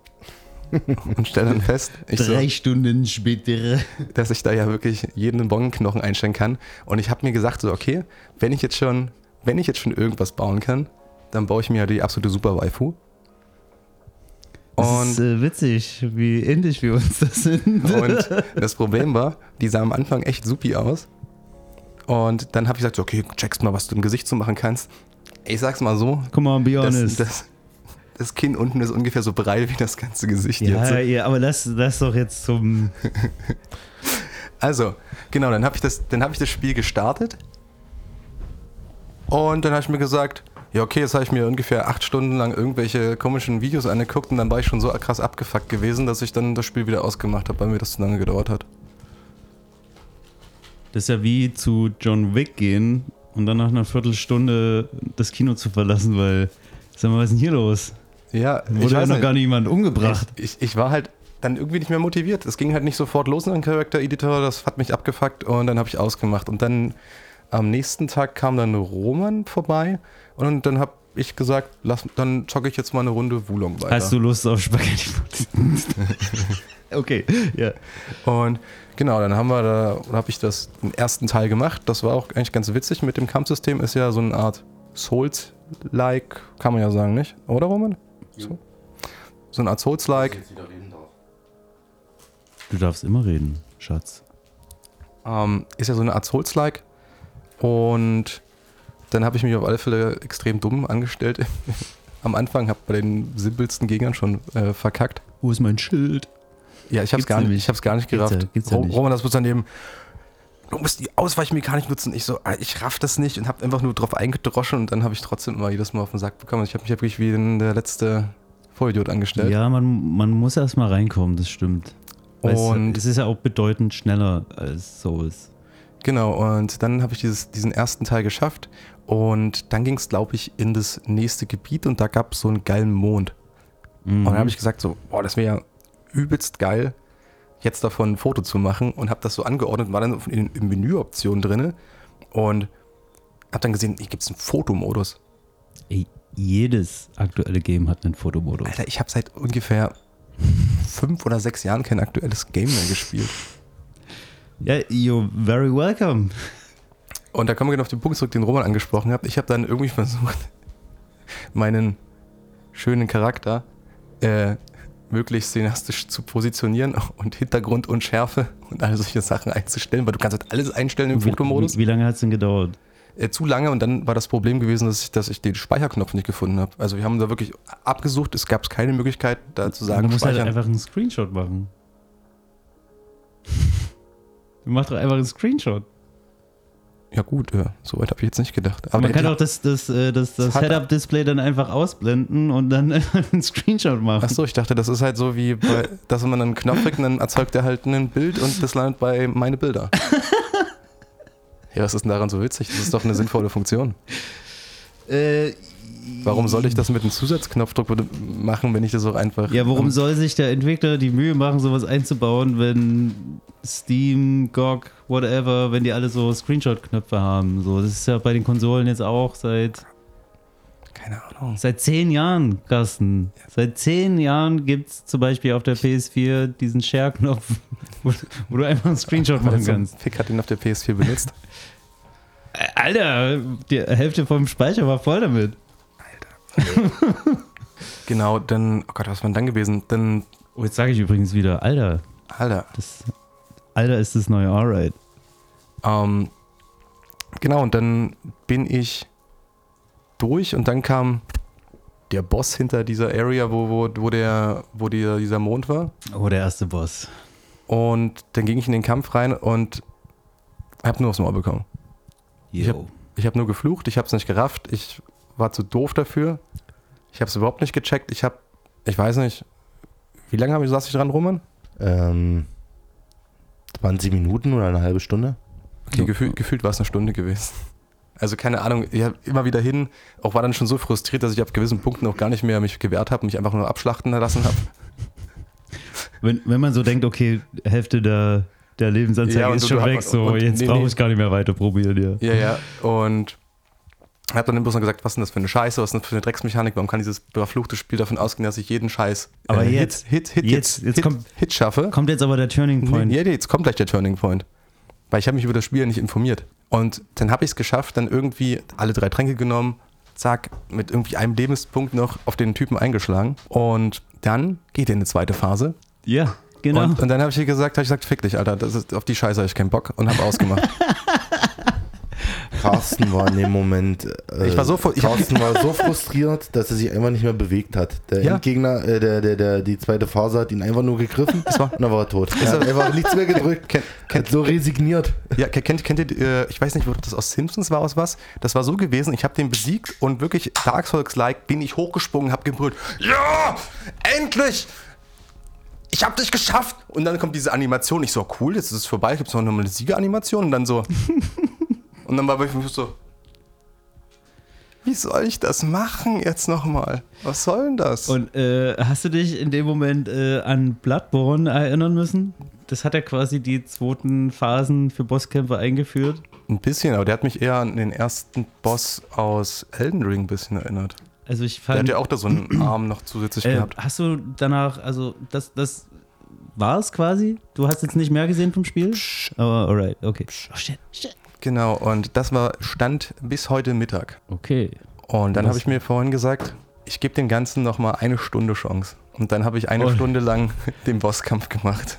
Speaker 1: und stelle dann fest, ich so,
Speaker 3: Drei Stunden später.
Speaker 1: dass ich da ja wirklich jeden Bongenknochen einstellen kann. Und ich habe mir gesagt, so, okay, wenn ich jetzt schon, wenn ich jetzt schon irgendwas bauen kann, dann baue ich mir ja die absolute Super-Waifu.
Speaker 3: Das
Speaker 1: Und,
Speaker 3: ist äh, witzig, wie ähnlich wir uns das sind.
Speaker 1: und das Problem war, die sah am Anfang echt supi aus. Und dann habe ich gesagt, so, okay, checkst mal, was du im Gesicht so machen kannst. Ich sag's mal so,
Speaker 3: Come on, be
Speaker 1: das,
Speaker 3: honest.
Speaker 1: das, das Kinn unten ist ungefähr so breit wie das ganze Gesicht
Speaker 3: ja,
Speaker 1: jetzt.
Speaker 3: ja, aber lass, lass doch jetzt zum.
Speaker 1: Also, genau, dann habe ich, das- dann hab ich das Spiel gestartet. Und dann habe ich mir gesagt, ja, okay, jetzt habe ich mir ungefähr acht Stunden lang irgendwelche komischen Videos angeguckt und dann war ich schon so krass abgefuckt gewesen, dass ich dann das Spiel wieder ausgemacht habe, weil mir das zu lange gedauert hat.
Speaker 3: Das ist ja wie zu John Wick gehen und dann nach einer Viertelstunde das Kino zu verlassen, weil. Sag mal, was ist denn hier los?
Speaker 1: Ja,
Speaker 3: Wurde ja noch gar nicht jemand umgebracht.
Speaker 1: Ich, ich war halt dann irgendwie nicht mehr motiviert. Es ging halt nicht sofort los in den Character Editor, das hat mich abgefuckt und dann habe ich ausgemacht. Und dann am nächsten Tag kam dann Roman vorbei und dann habe ich gesagt, lass, dann zocke ich jetzt mal eine Runde Wulong weiter.
Speaker 3: Hast du Lust auf Spaghetti? okay, ja.
Speaker 1: Und genau, dann haben wir da, oder habe ich das den ersten Teil gemacht. Das war auch eigentlich ganz witzig mit dem Kampfsystem. Ist ja so eine Art Souls-like, kann man ja sagen, nicht? Oder Roman? So, so eine Art Souls-like.
Speaker 3: Du darfst immer reden, Schatz.
Speaker 1: Ähm, ist ja so eine Art Souls-like. Und dann habe ich mich auf alle Fälle extrem dumm angestellt. Am Anfang habe bei den simpelsten Gegnern schon äh, verkackt.
Speaker 3: Wo ist mein Schild?
Speaker 1: Ja, ich
Speaker 3: Gibt's
Speaker 1: gar, nicht- ich hab's gar nicht
Speaker 3: Gibt's
Speaker 1: gerafft.
Speaker 3: ja- gibt's ja
Speaker 1: Ro-
Speaker 3: nicht.
Speaker 1: Roman, das wird daneben. Du musst die Ausweichmechanik nutzen. Ich so, ah, ich raff das nicht und habe einfach nur drauf eingedroschen und dann habe ich trotzdem immer jedes Mal auf den Sack bekommen. Ich habe mich ja wirklich wie der letzte Vollidiot angestellt.
Speaker 3: Ja, man, man muss erst mal reinkommen, das stimmt. Weil es-
Speaker 1: Und-
Speaker 3: es ist ja auch bedeutend schneller als Souls.
Speaker 1: Genau, und dann habe ich dieses, diesen ersten Teil geschafft und dann ging es, glaube ich, in das nächste Gebiet und da gab es so einen geilen Mond.
Speaker 3: Mhm.
Speaker 1: Und dann habe ich gesagt, so, boah, das wäre ja übelst geil, jetzt davon ein Foto zu machen und habe das so angeordnet und war dann in, in Menüoptionen drin und habe dann gesehen, hier gibt es einen Fotomodus.
Speaker 3: Ey, jedes aktuelle Game hat einen Fotomodus.
Speaker 1: Alter, ich habe seit ungefähr fünf oder sechs Jahren kein aktuelles Game mehr gespielt.
Speaker 3: Ja, you're very welcome.
Speaker 1: Und da kommen wir genau auf den Punkt zurück, den Roman angesprochen hat. Ich habe dann irgendwie versucht, meinen schönen Charakter äh, möglichst cineastisch zu positionieren und Hintergrund und Schärfe und all solche Sachen einzustellen, weil du kannst halt alles einstellen im
Speaker 3: Wie-
Speaker 1: Fotomodus.
Speaker 3: Wie, wie lange hat es denn gedauert?
Speaker 1: Äh, zu lange und dann war das Problem gewesen, dass ich, dass ich den Speicherknopf nicht gefunden habe. Also wir haben da wirklich abgesucht, es gab keine Möglichkeit, da zu sagen,
Speaker 3: du musst halt
Speaker 1: speichern.
Speaker 3: einfach einen Screenshot machen. Du machst doch einfach einen Screenshot.
Speaker 1: Ja gut, ja, so weit habe ich jetzt nicht gedacht. Aber
Speaker 3: Man kann auch das, das, äh, das, das Head-Up-Display dann einfach ausblenden und dann einen Screenshot machen.
Speaker 1: Ach so, ich dachte, das ist halt so wie, bei, dass man einen Knopf drückt und dann erzeugt er halt ein Bild und das landet bei meine Bilder. ja, was ist denn daran so witzig? Das ist doch eine sinnvolle Funktion.
Speaker 3: Äh,
Speaker 1: Warum soll ich das mit einem Zusatzknopfdruck machen, wenn ich das auch einfach.
Speaker 3: Ja, warum
Speaker 1: ähm,
Speaker 3: soll sich der Entwickler die Mühe machen, sowas einzubauen, wenn Steam, GOG, whatever, wenn die alle so Screenshot-Knöpfe haben? So, das ist ja bei den Konsolen jetzt auch seit,
Speaker 1: Keine Ahnung.
Speaker 3: seit zehn Jahren, Carsten. Seit zehn Jahren gibt es zum Beispiel auf der PS4 diesen Share-Knopf, wo, wo du einfach einen Screenshot machen
Speaker 1: So
Speaker 3: kannst.
Speaker 1: Fick hat ihn auf der PS4 benutzt.
Speaker 3: Alter, die Hälfte vom Speicher war voll damit.
Speaker 1: genau, dann, oh Gott, was war denn dann gewesen? Dann,
Speaker 3: Oh, jetzt sage ich übrigens wieder, Alter,
Speaker 1: Alter,
Speaker 3: das, Alter ist das neue Alright.
Speaker 1: ähm, genau, und dann bin ich durch und dann kam der Boss hinter dieser Area, wo, wo, wo, der, wo der, dieser Mond war.
Speaker 3: Oh, der erste Boss.
Speaker 1: Und dann ging ich in den Kampf rein und hab nur aufs Maul bekommen. Ich hab-
Speaker 3: Yo.
Speaker 1: Ich habe nur geflucht, ich habe es nicht gerafft, ich war zu doof dafür. Ich habe es überhaupt nicht gecheckt. Ich habe, ich weiß nicht, wie lange hab ich, saß ich dran, Roman?
Speaker 2: Ähm, 20 Minuten oder eine halbe Stunde?
Speaker 1: Okay, gefühlt, gefühlt war es eine Stunde gewesen. Also keine Ahnung, ich habe immer wieder hin, auch war dann schon so frustriert, dass ich auf gewissen Punkten auch gar nicht mehr mich gewehrt habe, mich einfach nur abschlachten lassen habe.
Speaker 3: Wenn, wenn man so denkt, okay, Hälfte der, der Lebensanzeige
Speaker 1: Ja,
Speaker 3: ist schon weg, so
Speaker 1: und-
Speaker 3: jetzt
Speaker 1: nee,
Speaker 3: brauche
Speaker 1: nee.
Speaker 3: ich gar nicht mehr weiter probieren, ja.
Speaker 1: Ja, ja. Und habe dann bloß noch gesagt, was ist denn das für eine Scheiße, was ist denn das für eine Drecksmechanik, warum kann dieses verfluchte Spiel davon ausgehen, dass ich jeden Scheiß äh,
Speaker 3: Aber jetzt-
Speaker 1: Hit, Hit,
Speaker 3: jetzt-
Speaker 1: Hit,
Speaker 3: jetzt
Speaker 1: Hit,
Speaker 3: kommt-
Speaker 1: Hit schaffe.
Speaker 3: Kommt jetzt aber der Turning Point.
Speaker 1: Nee, nee, jetzt kommt gleich der Turning Point. Weil ich habe mich über das Spiel nicht informiert. Und dann habe ich es geschafft, dann irgendwie alle drei Tränke genommen, zack, mit irgendwie einem Lebenspunkt noch auf den Typen eingeschlagen. Und dann geht er in die zweite Phase.
Speaker 3: Ja, genau.
Speaker 1: Und, und dann habe ich gesagt, habe ich gesagt, fick dich, Alter, das ist, auf die Scheiße habe ich keinen Bock und habe ausgemacht.
Speaker 2: Carsten war in dem Moment. Äh,
Speaker 1: Ich war so ich hab-
Speaker 2: Carsten war so frustriert, dass er sich einfach nicht mehr bewegt hat. Der
Speaker 1: Ja.
Speaker 2: Endgegner, äh, der, der, der, die zweite Phase hat ihn einfach nur gegriffen und dann war er tot. Er hat einfach nichts mehr gedrückt.
Speaker 1: Kennt,
Speaker 2: Er hat so resigniert.
Speaker 1: Ja, ke- kennt, kennt ihr, äh, ich weiß nicht, wo das aus Simpsons war, aus was? Das war so gewesen, ich habe den besiegt und wirklich Dark Souls-like bin ich hochgesprungen, habe gebrüllt, ja, endlich! Ich habe dich geschafft! Und dann kommt diese Animation, ich so, cool, jetzt ist es vorbei, gibt es noch eine Siegeranimation und dann so, und dann war ich so, wie soll ich das machen jetzt nochmal? Was soll denn das?
Speaker 3: Und äh, hast du dich in dem Moment äh, an Bloodborne erinnern müssen? Das hat ja quasi die zweiten Phasen für Bosskämpfe eingeführt.
Speaker 1: ein bisschen, aber der hat mich eher an den ersten Boss aus Elden Ring ein bisschen erinnert.
Speaker 3: Also ich
Speaker 1: Der
Speaker 3: fand.
Speaker 1: hat ja auch da so einen Arm noch zusätzlich
Speaker 3: äh,
Speaker 1: gehabt.
Speaker 3: hast du danach, also das, das war es quasi? Du hast jetzt nicht mehr gesehen vom Spiel? Oh, alright, okay. Oh shit, shit.
Speaker 1: Genau, und das war Stand bis heute Mittag.
Speaker 3: Okay.
Speaker 1: Und dann habe ich mir vorhin gesagt, ich gebe dem Ganzen nochmal eine Stunde Chance. Und dann habe ich eine
Speaker 3: Oh.
Speaker 1: Stunde lang den Bosskampf gemacht.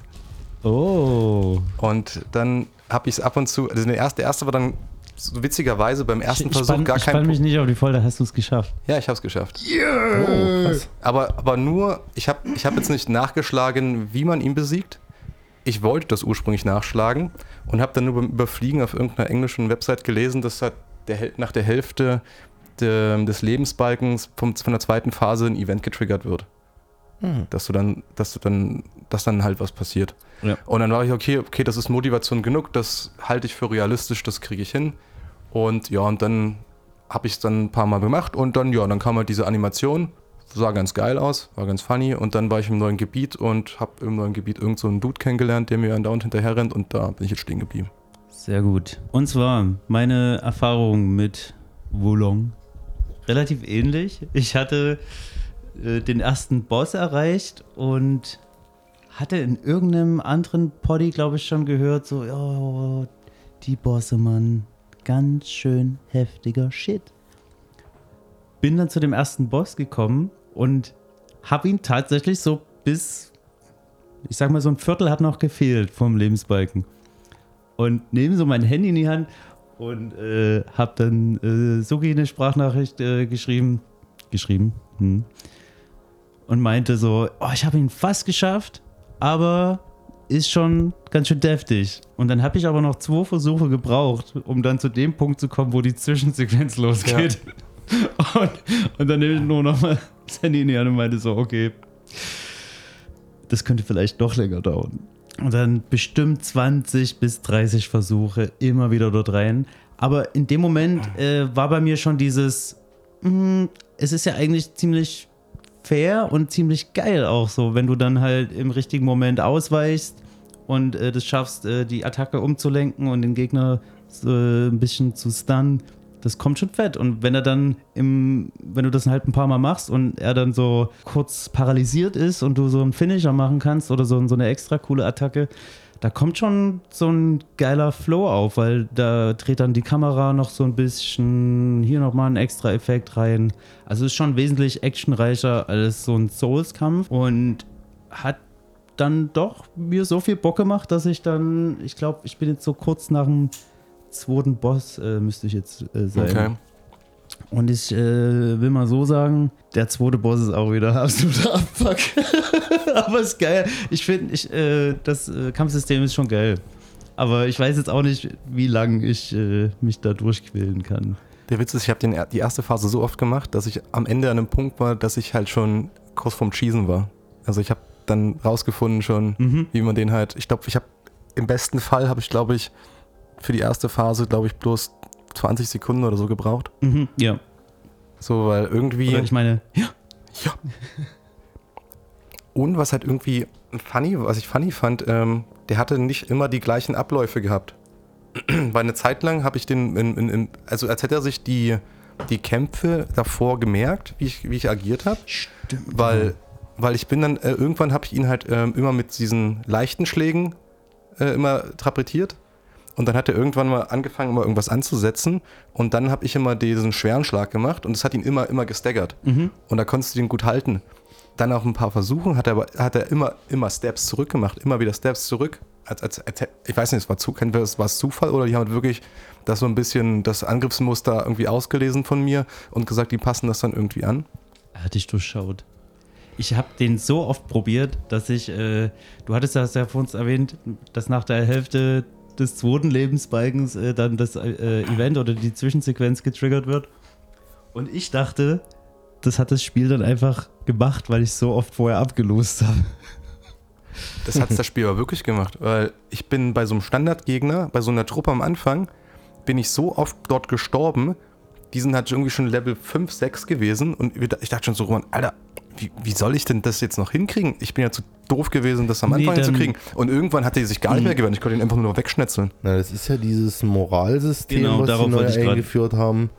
Speaker 3: Oh.
Speaker 1: Und dann habe ich es ab und zu, also der erste, der erste war dann so witzigerweise beim ersten
Speaker 3: ich
Speaker 1: Versuch
Speaker 3: spann,
Speaker 1: gar
Speaker 3: ich
Speaker 1: kein
Speaker 3: spann mich nicht auf die Folter, hast du es geschafft?
Speaker 1: Ja, ich habe es geschafft.
Speaker 2: Oh, krass.
Speaker 1: Aber, aber nur, ich habe ich hab jetzt nicht nachgeschlagen, wie man ihn besiegt. Ich wollte das ursprünglich nachschlagen und habe dann nur beim Überfliegen auf irgendeiner englischen Website gelesen, dass halt der, nach der Hälfte de, des Lebensbalkens vom, von der zweiten Phase ein Event getriggert wird.
Speaker 2: Hm.
Speaker 1: Dass du dann, dass du dann, dass dann halt was passiert.
Speaker 3: Ja.
Speaker 1: Und dann war ich, okay, okay, das ist Motivation genug, das halte ich für realistisch, das kriege ich hin. Und ja, und dann habe ich es dann ein paar Mal gemacht und dann, ja, dann kam halt diese Animation, sah ganz geil aus, war ganz funny und dann war ich im neuen Gebiet und habe im neuen Gebiet irgend so Dude kennengelernt, der mir andauernd hinterher rennt und da bin ich jetzt stehen geblieben.
Speaker 3: Sehr gut. Und zwar meine Erfahrung mit Wulong. Relativ ähnlich. Ich hatte äh, den ersten Boss erreicht und hatte in irgendeinem anderen Poddy, glaube ich, schon gehört, so, ja, die Bosse, Mann, ganz schön heftiger Shit. Bin dann zu dem ersten Boss gekommen und habe ihn tatsächlich so bis, ich sag mal, so ein Viertel hat noch gefehlt vom Lebensbalken und nehme so mein Handy in die Hand und äh, habe dann äh, Suki eine Sprachnachricht äh, geschrieben, geschrieben hm, und meinte so, oh, ich habe ihn fast geschafft, aber ist schon ganz schön deftig. Und dann habe ich aber noch zwei Versuche gebraucht, um dann zu dem Punkt zu kommen, wo die Zwischensequenz losgeht. Und, und dann nehme ich nur noch mal das Handy in die Hand und meinte so, okay, das könnte vielleicht doch länger dauern. Und dann bestimmt 20 bis 30 Versuche immer wieder dort rein. Aber in dem Moment äh, war bei mir schon dieses, mh, es ist ja eigentlich ziemlich fair und ziemlich geil auch so, wenn du dann halt im richtigen Moment ausweichst und äh, das schaffst, äh, die Attacke umzulenken und den Gegner so ein bisschen zu stunnen. Das kommt schon fett. Und wenn er dann im, wenn du das halt ein paar Mal machst und er dann so kurz paralysiert ist und du so einen Finisher machen kannst oder so, so eine extra coole Attacke, da kommt schon so ein geiler Flow auf, weil da dreht dann die Kamera noch so ein bisschen, hier nochmal ein extra Effekt rein. Also ist schon wesentlich actionreicher als so ein Souls-Kampf und hat dann doch mir so viel Bock gemacht, dass ich dann, ich glaube, ich bin jetzt so kurz nach dem zweiten Boss, äh, müsste ich jetzt äh, sein.
Speaker 1: Okay.
Speaker 3: Und ich äh, will mal so sagen, der zweite Boss ist auch wieder absoluter Abfuck. Aber ist geil. Ich finde, ich, äh, das äh, Kampfsystem ist schon geil. Aber ich weiß jetzt auch nicht, wie lange ich äh, mich da durchquälen kann.
Speaker 1: Der Witz ist, ich habe die erste Phase so oft gemacht, dass ich am Ende an einem Punkt war, dass ich halt schon kurz vorm Cheesen war. Also ich habe dann rausgefunden schon,
Speaker 3: Mhm.
Speaker 1: wie man den halt, ich glaube, ich habe im besten Fall habe ich, glaube ich, für die erste Phase, glaube ich, bloß 20 Sekunden oder so gebraucht.
Speaker 3: Mhm, ja.
Speaker 1: So, weil irgendwie.
Speaker 3: Oder ich meine, ja.
Speaker 1: Ja. Und was halt irgendwie funny, was ich funny fand, ähm, der hatte nicht immer die gleichen Abläufe gehabt. Weil eine Zeit lang habe ich den, in, in, in, also als hätte er sich die, die Kämpfe davor gemerkt, wie ich, wie ich agiert habe.
Speaker 3: Stimmt.
Speaker 1: Weil, weil ich bin dann, äh, irgendwann habe ich ihn halt ähm, immer mit diesen leichten Schlägen äh, immer trapetiert. Und dann hat er irgendwann mal angefangen, immer irgendwas anzusetzen. Und dann habe ich immer diesen schweren Schlag gemacht und es hat ihn immer, immer gestaggert.
Speaker 3: Mhm.
Speaker 1: Und da konntest du den gut halten. Dann auch ein paar Versuchen hat er, aber, hat er immer, immer Steps zurück gemacht, immer wieder Steps zurück. Als, als, als, ich weiß nicht, es war, zu, es war es Zufall oder die haben wirklich das so ein bisschen das Angriffsmuster irgendwie ausgelesen von mir und gesagt, die passen das dann irgendwie an.
Speaker 3: Er hat dich durchschaut. Ich habe den so oft probiert, dass ich, äh, du hattest das ja vor uns erwähnt, dass nach der Hälfte des zweiten Lebensbalkens äh, dann das äh, Event oder die Zwischensequenz getriggert wird. Und ich dachte, das hat das Spiel dann einfach gemacht, weil ich so oft vorher abgelost habe.
Speaker 1: Das hat das Spiel aber wirklich gemacht, weil ich bin bei so einem Standardgegner, bei so einer Truppe am Anfang, bin ich so oft dort gestorben, die sind halt irgendwie schon Level 5, 6 gewesen und ich dachte schon so, Roman, Alter, wie, wie soll ich denn das jetzt noch hinkriegen? Ich bin ja zu doof gewesen, das am
Speaker 3: Nee,
Speaker 1: Anfang
Speaker 3: Mhm.
Speaker 1: hinzukriegen. Und irgendwann hat er sich gar nicht mehr gewöhnt, ich konnte ihn einfach nur wegschnetzeln.
Speaker 2: Na, das ist ja dieses Moralsystem,
Speaker 3: Genau,
Speaker 2: was sie neu eingeführt haben,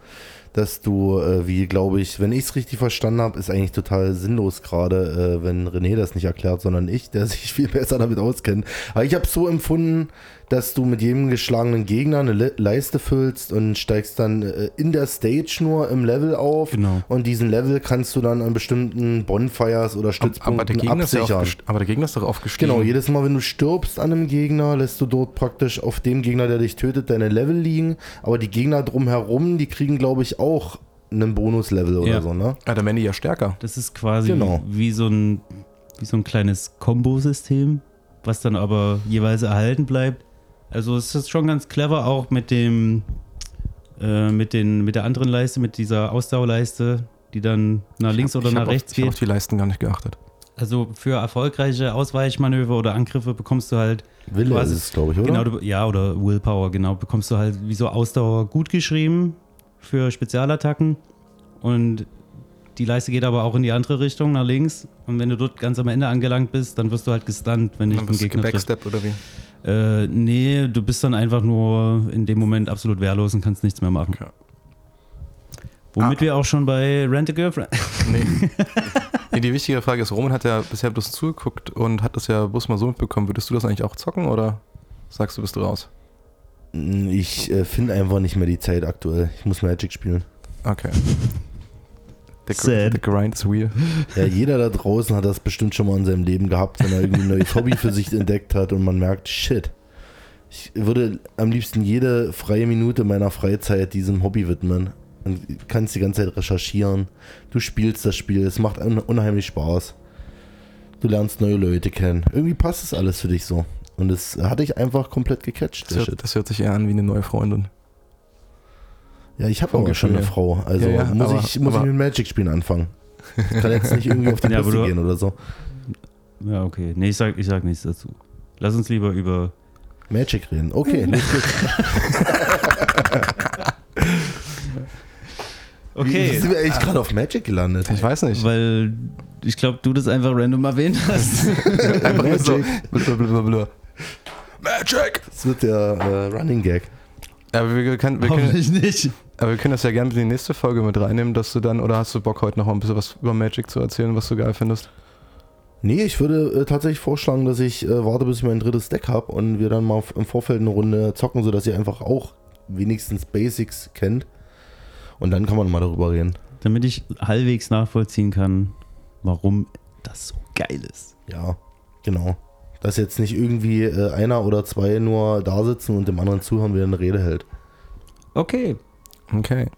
Speaker 2: dass du, äh, wie glaube ich, wenn ich es richtig verstanden habe, ist eigentlich total sinnlos gerade, äh, wenn René das nicht erklärt, sondern ich, der sich viel besser damit auskennt. Aber ich habe es so empfunden, dass du mit jedem geschlagenen Gegner eine Le Leiste füllst und steigst dann äh, in der Stage nur im Level auf.
Speaker 3: Genau.
Speaker 2: Und diesen Level kannst du dann an bestimmten Bonfires oder
Speaker 1: Aber der,
Speaker 2: Stützpunkten
Speaker 1: Gegner ist ja
Speaker 2: absichern.
Speaker 1: aber der Gegner ist doch aufgestiegen.
Speaker 2: Genau, jedes Mal, wenn du stirbst an einem Gegner, lässt du dort praktisch auf dem Gegner, der dich tötet, deine Level liegen. Aber die Gegner drumherum, die kriegen, glaube ich, auch einen Bonuslevel oder
Speaker 3: Ja.
Speaker 2: so, ne?
Speaker 1: Ja, dann werden die ja stärker.
Speaker 3: Das ist quasi
Speaker 2: Genau.
Speaker 3: wie, so ein, wie so ein kleines Kombosystem, was dann aber jeweils erhalten bleibt. Also es ist schon ganz clever auch mit dem äh, mit, den, mit der anderen Leiste, mit dieser Ausdauerleiste, die dann nach links oder
Speaker 1: ich
Speaker 3: nach
Speaker 1: hab
Speaker 3: rechts
Speaker 1: auf, Ich habe
Speaker 3: geht.
Speaker 1: auf die Leisten gar nicht geachtet.
Speaker 3: Also für erfolgreiche Ausweichmanöver oder Angriffe bekommst du halt
Speaker 2: Wille ist
Speaker 3: es-
Speaker 2: es, glaube ich, oder?
Speaker 3: Genau, du, ja, oder Willpower, genau. Bekommst du halt wie so Ausdauer gut geschrieben für Spezialattacken. Und die Leiste geht aber auch in die andere Richtung, nach links. Und wenn du dort ganz am Ende angelangt bist, dann wirst du halt gestunt, wenn
Speaker 1: bist du
Speaker 3: Gegner trifft.
Speaker 1: gebacksteppt oder wie?
Speaker 3: Äh, nee, du bist dann einfach nur in dem Moment absolut wehrlos und kannst nichts mehr machen.
Speaker 1: Okay.
Speaker 3: Womit
Speaker 1: Ah.
Speaker 3: wir auch schon bei Rent a Girlfriend.
Speaker 1: Nee. nee, die wichtige Frage ist, Roman hat ja bisher bloß zugeguckt und hat das ja bloß mal so mitbekommen. Würdest du das eigentlich auch zocken oder sagst du, bist du raus?
Speaker 2: Ich äh, finde einfach nicht mehr die Zeit aktuell. Ich muss Magic spielen.
Speaker 1: Okay. Der,
Speaker 3: Sad.
Speaker 1: Der Grind is real.
Speaker 2: Ja, jeder da draußen hat das bestimmt schon mal in seinem Leben gehabt, wenn er irgendwie ein neues Hobby für sich entdeckt hat und man merkt, shit. Ich würde am liebsten jede freie Minute meiner Freizeit diesem Hobby widmen. Und kannst die ganze Zeit recherchieren. Du spielst das Spiel, es macht un unheimlich Spaß. Du lernst neue Leute kennen. Irgendwie passt es alles für dich so. Und das hatte ich einfach komplett gecatcht.
Speaker 1: Das hört, das hört sich eher an wie eine neue Freundin.
Speaker 2: Ja, ich habe aber schon eine. Frau. Also
Speaker 1: Ja, ja,
Speaker 2: muss,
Speaker 1: aber-
Speaker 2: ich, muss ich mit Magic spielen anfangen. Ich kann jetzt nicht irgendwie auf die
Speaker 3: Ja,
Speaker 2: Piste gehen oder so.
Speaker 3: Ja, okay. Nee, ich sag, ich sag nichts dazu. Lass uns lieber über.
Speaker 2: Magic reden. Okay, los geht's. Wie
Speaker 3: Okay,
Speaker 2: sind wir eigentlich gerade auf Magic gelandet?
Speaker 1: Ich weiß nicht.
Speaker 3: weil ich glaube, du das einfach random erwähnt hast.
Speaker 1: Einfach nur so. Blablabla. Magic!
Speaker 2: Das wird der äh, Running Gag.
Speaker 1: Aber wir können, wir, können,
Speaker 3: Hoffentlich nicht.
Speaker 1: Aber wir können das ja gerne in die nächste Folge mit reinnehmen, dass du dann, oder hast du Bock heute noch mal ein bisschen was über Magic zu erzählen, was du geil findest?
Speaker 2: Nee, ich würde äh, tatsächlich vorschlagen, dass ich äh, warte, bis ich mein drittes Deck habe und wir dann mal im Vorfeld eine Runde zocken, sodass ihr einfach auch wenigstens Basics kennt. Und dann kann man mal darüber reden.
Speaker 3: Damit ich halbwegs nachvollziehen kann, warum das so geil ist.
Speaker 2: Ja, genau. Dass jetzt nicht irgendwie äh, einer oder zwei nur da sitzen und dem anderen zuhören, wie er eine Rede hält.
Speaker 3: Okay.
Speaker 1: Okay.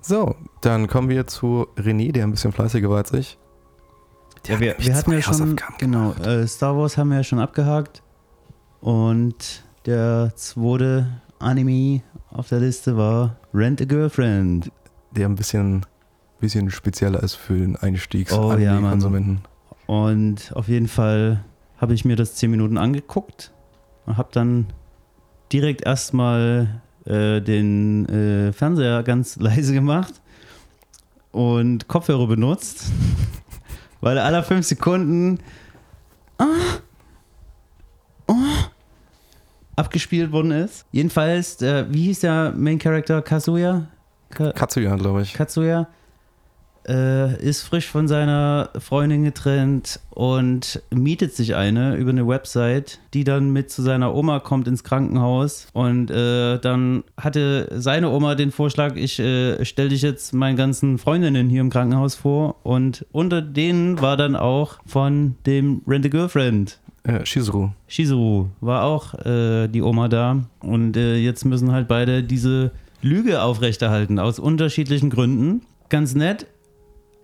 Speaker 1: So, dann kommen wir zu René, der ein bisschen fleißiger war als ich.
Speaker 3: Ja, wir, wir hatten ja schon, genau, äh, Star Wars haben wir ja schon abgehakt. Und der zweite Anime auf der Liste war Rent a Girlfriend.
Speaker 1: Der ein bisschen, bisschen spezieller ist für den Einstiegs
Speaker 3: Oh, ja. Und auf jeden Fall habe ich mir das 10 Minuten angeguckt und habe dann direkt erstmal äh, den äh, Fernseher ganz leise gemacht und Kopfhörer benutzt, weil alle fünf Sekunden ah, oh, abgespielt worden ist. Jedenfalls, der, wie hieß der Main Character? Kazuya? Ka
Speaker 1: Katsuya, glaube ich.
Speaker 3: Katsuya äh, ist frisch von seiner Freundin getrennt und mietet sich eine über eine Website, die dann mit zu seiner Oma kommt ins Krankenhaus. Und äh, dann hatte seine Oma den Vorschlag, ich äh, stelle dich jetzt meinen ganzen Freundinnen hier im Krankenhaus vor. Und unter denen war dann auch von dem Rent a Girlfriend
Speaker 1: Äh, Shizuru.
Speaker 3: Shizuru war auch äh, die Oma da und äh, jetzt müssen halt beide diese Lüge aufrechterhalten aus unterschiedlichen Gründen. Ganz nett.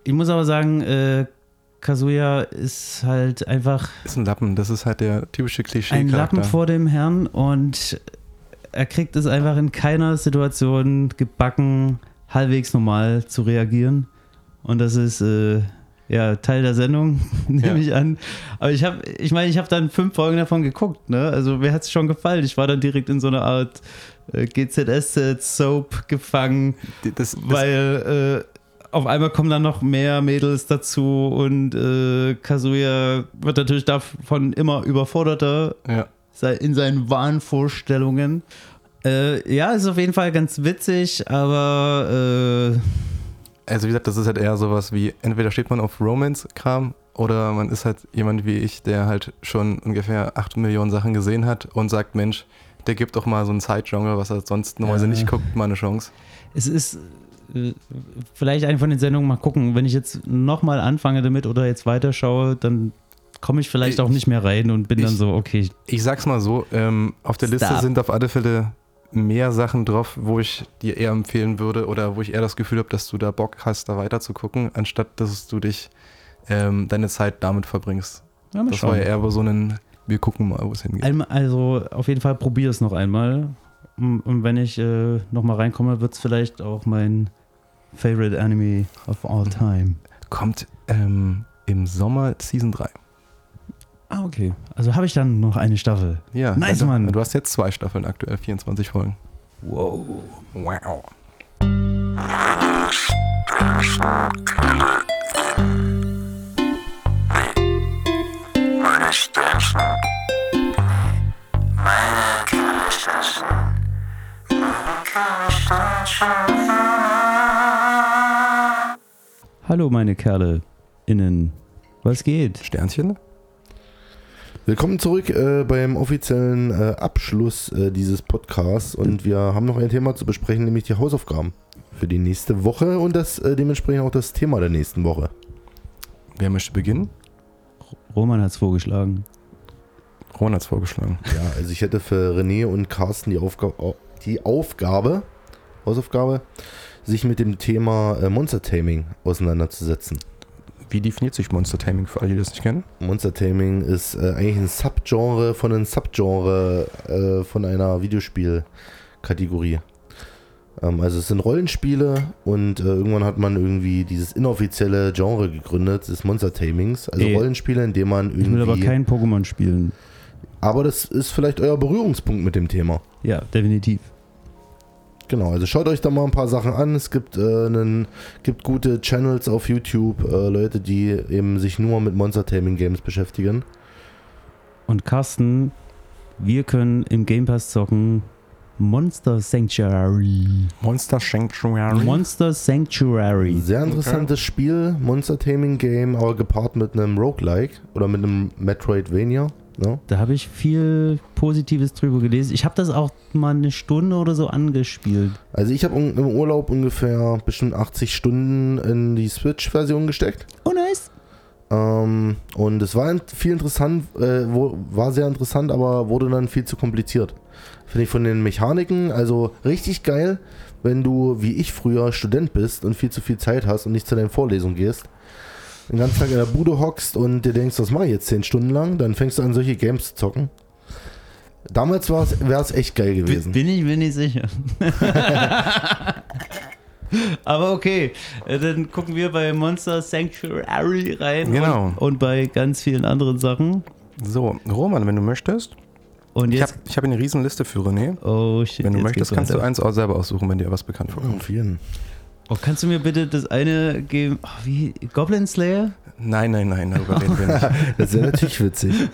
Speaker 3: Ich muss aber sagen, äh, Kazuya ist halt einfach
Speaker 1: Ist ein Lappen. Das ist halt der typische klischee
Speaker 3: ein Lappen vor dem Herrn und er kriegt es einfach in keiner Situation gebacken, halbwegs normal zu reagieren. Und das ist äh, ja Teil der Sendung, nehme
Speaker 1: Ja.
Speaker 3: ich an. Aber ich habe, ich meine, ich habe dann fünf Folgen davon geguckt. Ne? Also mir hat es schon gefallen. Ich war dann direkt in so einer Art äh, GZS-Soap gefangen,
Speaker 1: Das, das,
Speaker 3: weil äh, auf einmal kommen dann noch mehr Mädels dazu und äh, Kazuya wird natürlich davon immer überforderter
Speaker 1: ja.
Speaker 3: in seinen Wahnvorstellungen. Äh, ja, ist auf jeden Fall ganz witzig, aber äh,
Speaker 1: Also wie gesagt, das ist halt eher sowas wie, entweder steht man auf Romance-Kram oder man ist halt jemand wie ich, der halt schon ungefähr 8 Millionen Sachen gesehen hat und sagt, Mensch, der gibt doch mal so ein Side-Genre, was er sonst normalerweise
Speaker 3: Ja.
Speaker 1: nicht guckt, mal eine Chance.
Speaker 3: es ist vielleicht eine von den Sendungen mal gucken. Wenn ich jetzt nochmal anfange damit oder jetzt weiterschaue, dann komme ich vielleicht
Speaker 1: Ich-
Speaker 3: auch nicht mehr rein und bin dann
Speaker 1: ich-
Speaker 3: so, okay,
Speaker 1: Ich sag's mal so, ähm, auf der Liste
Speaker 3: Stop.
Speaker 1: sind auf alle Fälle mehr Sachen drauf, wo ich dir eher empfehlen würde oder wo ich eher das Gefühl habe, dass du da Bock hast, da weiter zu gucken, anstatt dass du dich ähm, deine Zeit damit verbringst.
Speaker 3: ja,
Speaker 1: Das
Speaker 3: schauen.
Speaker 1: war ja eher so ein, wir gucken mal, wo es hingeht.
Speaker 3: Einmal, also auf jeden Fall probier es noch einmal. Und und wenn ich äh, nochmal reinkomme, wird es vielleicht auch mein Favorite Anime of all time.
Speaker 1: Kommt ähm, im Sommer Season 3.
Speaker 3: Ah, okay. Also habe ich dann noch eine Staffel.
Speaker 1: Ja,
Speaker 3: Nice,
Speaker 1: du,
Speaker 3: Mann.
Speaker 1: Du hast jetzt zwei Staffeln aktuell, 24 Folgen.
Speaker 3: Wow.
Speaker 1: Wow.
Speaker 3: Hallo meine Kerle innen. Was geht?
Speaker 1: Sternchen?
Speaker 2: Willkommen zurück äh, beim offiziellen äh, Abschluss äh, dieses Podcasts und wir haben noch ein Thema zu besprechen, nämlich die Hausaufgaben für die nächste Woche und das äh, dementsprechend auch das Thema der nächsten Woche.
Speaker 1: Wer möchte beginnen?
Speaker 3: Roman hat es vorgeschlagen.
Speaker 1: Ron hat's vorgeschlagen.
Speaker 2: Ja, also ich hätte für René und Carsten die, Aufga die Aufgabe, Hausaufgabe, sich mit dem Thema äh, Monster Taming auseinanderzusetzen.
Speaker 1: Wie definiert sich Monster Taming für alle, die das nicht kennen?
Speaker 2: Monster Taming ist äh, eigentlich ein Subgenre von einem Subgenre äh, von einer Videospielkategorie. Ähm, also es sind Rollenspiele und äh, irgendwann hat man irgendwie dieses inoffizielle Genre gegründet, des Monster Tamings. Also
Speaker 3: Ey.
Speaker 2: Rollenspiele, in denen man
Speaker 3: Ich will aber
Speaker 2: irgendwie.
Speaker 3: kein Pokémon spielen.
Speaker 2: aber das ist vielleicht euer Berührungspunkt mit dem Thema.
Speaker 3: Ja, definitiv.
Speaker 2: Genau, also schaut euch da mal ein paar Sachen an. Es gibt, äh, einen, gibt gute Channels auf YouTube, äh, Leute, die eben sich nur mit Monster Taming Games beschäftigen.
Speaker 3: Und Carsten, wir können im Game Pass zocken Monster Sanctuary.
Speaker 1: Monster Sanctuary.
Speaker 3: Monster Sanctuary.
Speaker 2: Sehr interessantes Spiel, Monster Taming Game, aber gepaart mit einem Roguelike oder mit einem Metroidvania. Ne?
Speaker 3: Da habe ich viel Positives drüber gelesen. Ich habe das auch mal eine Stunde oder so angespielt.
Speaker 2: Also ich habe im Urlaub ungefähr bestimmt 80 Stunden in die Switch-Version gesteckt.
Speaker 3: Oh, nice.
Speaker 2: Ähm, und es war viel interessant, äh, wo, war sehr interessant, aber wurde dann viel zu kompliziert. Finde ich von den Mechaniken, also richtig geil, wenn du, wie ich früher, Student bist und viel zu viel Zeit hast und nicht zu deinen Vorlesungen gehst. Den ganzen Tag in der Bude hockst und dir denkst, was mache ich jetzt 10 Stunden lang, dann fängst du an, solche Games zu zocken. Damals wäre es echt geil gewesen.
Speaker 3: Bin ich mir nicht sicher. Aber okay, äh, dann gucken wir bei Monster Sanctuary rein
Speaker 1: Genau.
Speaker 3: und, und bei ganz vielen anderen Sachen.
Speaker 1: So, Roman, wenn du möchtest.
Speaker 3: Und
Speaker 1: Ich
Speaker 3: jetzt.
Speaker 1: habe ich hab eine riesen Liste für René.
Speaker 3: oh shit.
Speaker 1: Wenn du möchtest, kannst du eins auch selber aussuchen, wenn dir was bekannt vorkommt.
Speaker 2: Auf jeden.
Speaker 3: Oh, kannst du mir bitte das eine geben? Oh, wie? Goblin Slayer?
Speaker 1: Nein, nein, nein, darüber reden wir nicht.
Speaker 2: Das wäre natürlich witzig.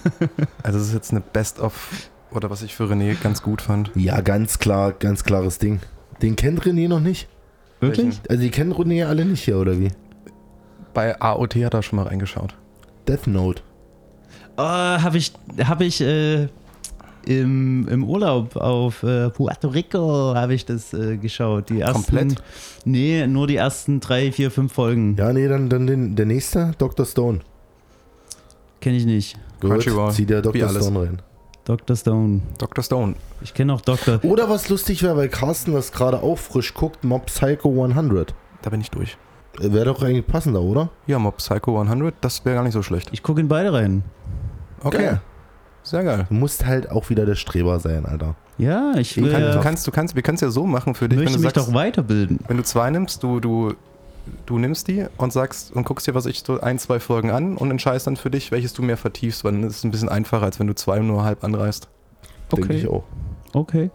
Speaker 1: Also das ist jetzt eine Best-of, oder was ich für René ganz gut fand.
Speaker 2: Ja, ganz klar, ganz klares Ding. Den kennt René noch nicht?
Speaker 3: Wirklich?
Speaker 1: Welchen?
Speaker 2: Also die kennen René alle nicht hier, oder wie?
Speaker 1: Bei AOT hat er schon mal reingeschaut.
Speaker 2: Death Note.
Speaker 3: Oh, habe ich, hab ich äh, im, im Urlaub auf äh, Puerto Rico habe ich das äh, geschaut. Die ersten,
Speaker 1: Komplett?
Speaker 3: Nee, nur die ersten drei, vier, fünf Folgen.
Speaker 2: Ja, nee, dann, dann den, der nächste, Dr. Stone.
Speaker 3: Kenne ich nicht.
Speaker 1: Crunchyroll.
Speaker 2: zieh der Dr. Stone rein.
Speaker 3: Dr. Stone.
Speaker 1: Dr. Stone.
Speaker 3: Ich kenne auch Dr.
Speaker 2: Oder was lustig wäre, weil Carsten das gerade auch frisch guckt, Mob Psycho 100.
Speaker 1: Da bin ich durch.
Speaker 2: Wäre doch eigentlich passender, oder?
Speaker 1: Ja, Mob Psycho 100, das wäre gar nicht so schlecht.
Speaker 3: Ich gucke in beide rein.
Speaker 1: Okay,
Speaker 2: Geil.
Speaker 1: Sehr geil.
Speaker 2: Du musst halt auch wieder der Streber sein, Alter.
Speaker 3: Ja, ich
Speaker 1: Du,
Speaker 3: will,
Speaker 1: kann, du
Speaker 3: äh,
Speaker 1: kannst, du kannst, wir können es ja so machen für dich, wenn
Speaker 3: möchte
Speaker 1: du
Speaker 3: mich
Speaker 1: sagst,
Speaker 3: doch weiterbilden.
Speaker 1: wenn du zwei nimmst, du, du, du nimmst die und sagst und guckst dir, was ich so ein, zwei Folgen an und entscheidest dann für dich, welches du mehr vertiefst, weil dann ist es ein bisschen einfacher, als wenn du zwei nur halb anreißt.
Speaker 2: Denke ich auch.
Speaker 3: Okay.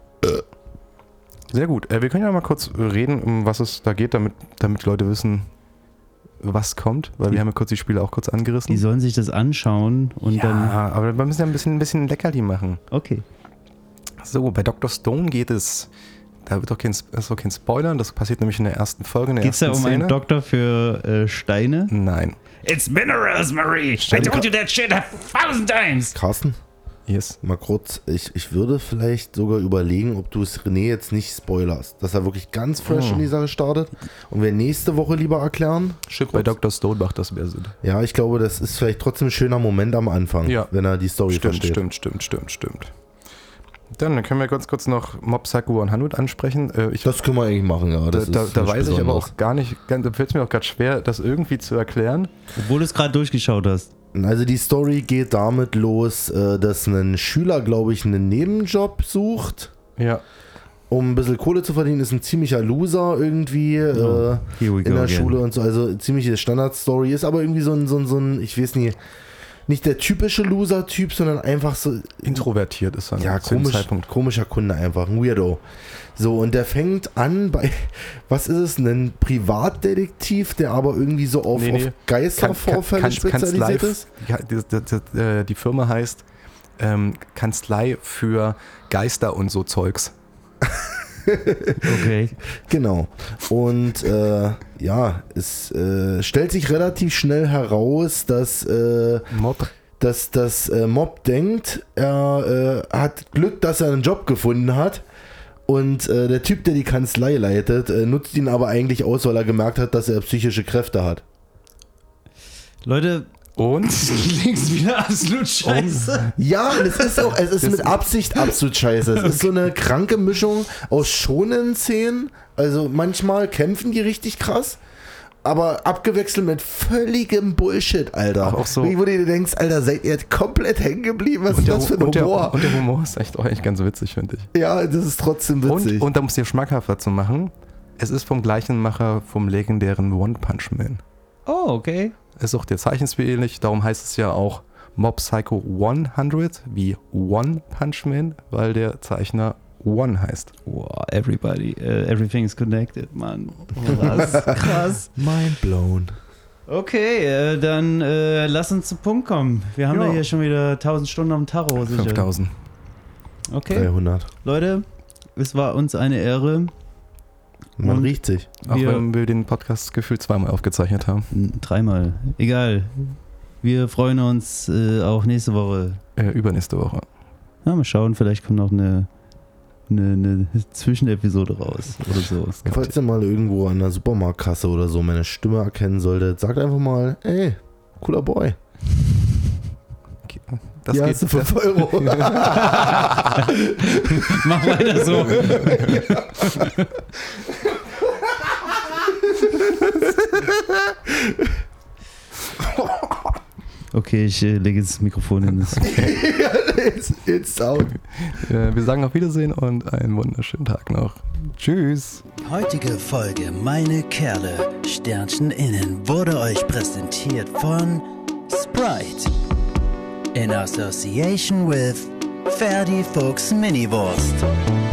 Speaker 1: Sehr gut. Äh, wir können ja mal kurz reden, um was es da geht, damit, damit die Leute wissen, was kommt, weil
Speaker 3: Die-
Speaker 1: wir haben ja kurz die Spiele auch kurz angerissen.
Speaker 3: Die sollen sich das anschauen und
Speaker 1: ja,
Speaker 3: dann.
Speaker 1: aber wir müssen ja ein bisschen, ein bisschen Leckerli machen.
Speaker 3: Okay.
Speaker 1: So, bei Dr. Stone geht es, da wird doch kein, ist doch kein Spoiler, das passiert nämlich in der ersten Folge,
Speaker 3: Geht es da um
Speaker 1: Szene.
Speaker 3: einen Doktor für äh, Steine?
Speaker 1: Nein.
Speaker 6: It's minerals, Marie. I told you that shit a thousand times.
Speaker 2: Carsten,
Speaker 1: Yes.
Speaker 2: mal kurz, ich, ich würde vielleicht sogar überlegen, ob du es René jetzt nicht spoilerst, dass er wirklich ganz fresh
Speaker 1: Oh.
Speaker 2: in die Sache startet und wir nächste Woche lieber erklären.
Speaker 1: Stimmt, bei Dr. Stone macht das mehr Sinn.
Speaker 2: Ja, ich glaube, das ist vielleicht trotzdem ein schöner Moment am Anfang,
Speaker 1: Ja.
Speaker 2: wenn er die Story
Speaker 1: Stimmt,
Speaker 2: versteht.
Speaker 1: stimmt, stimmt, stimmt, stimmt. Dann können wir ganz kurz noch Mob Psycho 100 ansprechen. Äh, ich,
Speaker 2: Das können wir eigentlich machen, ja.
Speaker 1: da
Speaker 2: Das
Speaker 1: da,
Speaker 2: ist
Speaker 1: da
Speaker 2: nichts
Speaker 1: weiß ich aber auch gar nicht, da fällt es mir auch gerade schwer, das irgendwie zu erklären.
Speaker 3: Obwohl du es gerade durchgeschaut hast.
Speaker 2: Also die Story geht damit los, äh, dass ein Schüler, glaube ich, einen Nebenjob sucht,
Speaker 1: Ja,
Speaker 2: um ein bisschen Kohle zu verdienen. Ist ein ziemlicher Loser irgendwie äh,
Speaker 3: we
Speaker 2: in der
Speaker 3: again.
Speaker 2: Schule und so. Also ziemliche Standardstory. Ist aber irgendwie so ein, so ein, so ein ich weiß nicht, nicht der typische Loser-Typ, sondern einfach so,
Speaker 1: introvertiert ist er
Speaker 2: ja,
Speaker 1: zu dem
Speaker 2: komisch, komischer Kunde einfach, ein Weirdo. So, und der fängt an bei, was ist es, ein Privatdetektiv, der aber irgendwie so auf,
Speaker 1: Nee, nee.
Speaker 2: auf Geistervorfälle
Speaker 1: Kanz-
Speaker 2: spezialisiert ist?
Speaker 1: Ja, die, die, die, äh, die Firma heißt ähm, Kanzlei für Geister und so Zeugs.
Speaker 3: Okay.
Speaker 2: Genau. Und äh, ja, es äh, stellt sich relativ schnell heraus, dass, äh,
Speaker 1: Mob.
Speaker 2: dass das äh, Mob denkt, er äh, hat Glück, dass er einen Job gefunden hat. Und äh, der Typ, der die Kanzlei leitet, nutzt ihn aber eigentlich aus, weil er gemerkt hat, dass er psychische Kräfte hat.
Speaker 3: Leute,
Speaker 1: Und
Speaker 3: links wieder absolut scheiße.
Speaker 2: Ja, und es ist auch, es ist mit Absicht absolut scheiße. Es ist so eine kranke Mischung aus Schonen-Szenen. Also manchmal kämpfen die richtig krass, aber abgewechselt mit völligem Bullshit, Alter.
Speaker 1: Ach, auch so-
Speaker 2: Wie, wo du dir denkst, Alter, seid ihr komplett hängen geblieben? Was
Speaker 1: und
Speaker 2: ist
Speaker 1: der,
Speaker 2: das für ein
Speaker 1: und, der,
Speaker 2: Humor?
Speaker 1: und der Humor ist echt auch eigentlich ganz witzig, finde ich.
Speaker 2: ja, das ist trotzdem witzig.
Speaker 1: Und, und da muss ich schmackhafter zu machen. Es ist vom gleichen Macher vom legendären One Punch Man.
Speaker 3: Oh, okay.
Speaker 1: Ist auch der Zeichenstil ähnlich, darum heißt es ja auch Mob Psycho 100 wie One Punch Man, weil der Zeichner One heißt.
Speaker 3: Wow, everybody, äh, everything is connected, Mann. Krass, krass.
Speaker 2: Mind blown.
Speaker 3: Okay, äh, dann äh, lass uns zum Punkt kommen. Wir haben
Speaker 1: Ja.
Speaker 3: da hier schon wieder 1000 Stunden am Tarot. sicher.
Speaker 1: 5000.
Speaker 3: Okay,
Speaker 2: 300.
Speaker 3: Leute, es war uns eine Ehre.
Speaker 2: Man
Speaker 3: Und-
Speaker 2: riecht sich.
Speaker 1: Auch
Speaker 3: Wir-
Speaker 1: wenn wir den Podcast gefühlt zweimal aufgezeichnet haben.
Speaker 3: Dreimal. Egal. Wir freuen uns äh, auch nächste Woche.
Speaker 1: Äh, übernächste Woche.
Speaker 3: Ja, mal schauen, vielleicht kommt noch eine, eine, eine Zwischenepisode raus oder so.
Speaker 2: Falls ihr mal irgendwo an der Supermarktkasse oder so meine Stimme erkennen solltet, sagt einfach mal, ey, cooler Boy.
Speaker 1: Okay. Das
Speaker 2: Hier
Speaker 1: geht
Speaker 2: hast du 5 Euro.
Speaker 3: Mach weiter so. Okay, ich äh, lege jetzt das Mikrofon hin. Das
Speaker 2: it's, it's out.
Speaker 1: Äh, wir sagen auf Wiedersehen und einen wunderschönen Tag noch. Tschüss.
Speaker 6: Heutige Folge Meine Kerle Sternchen innen wurde euch präsentiert von Sprite in association with Ferdi Fuchs Miniwurst.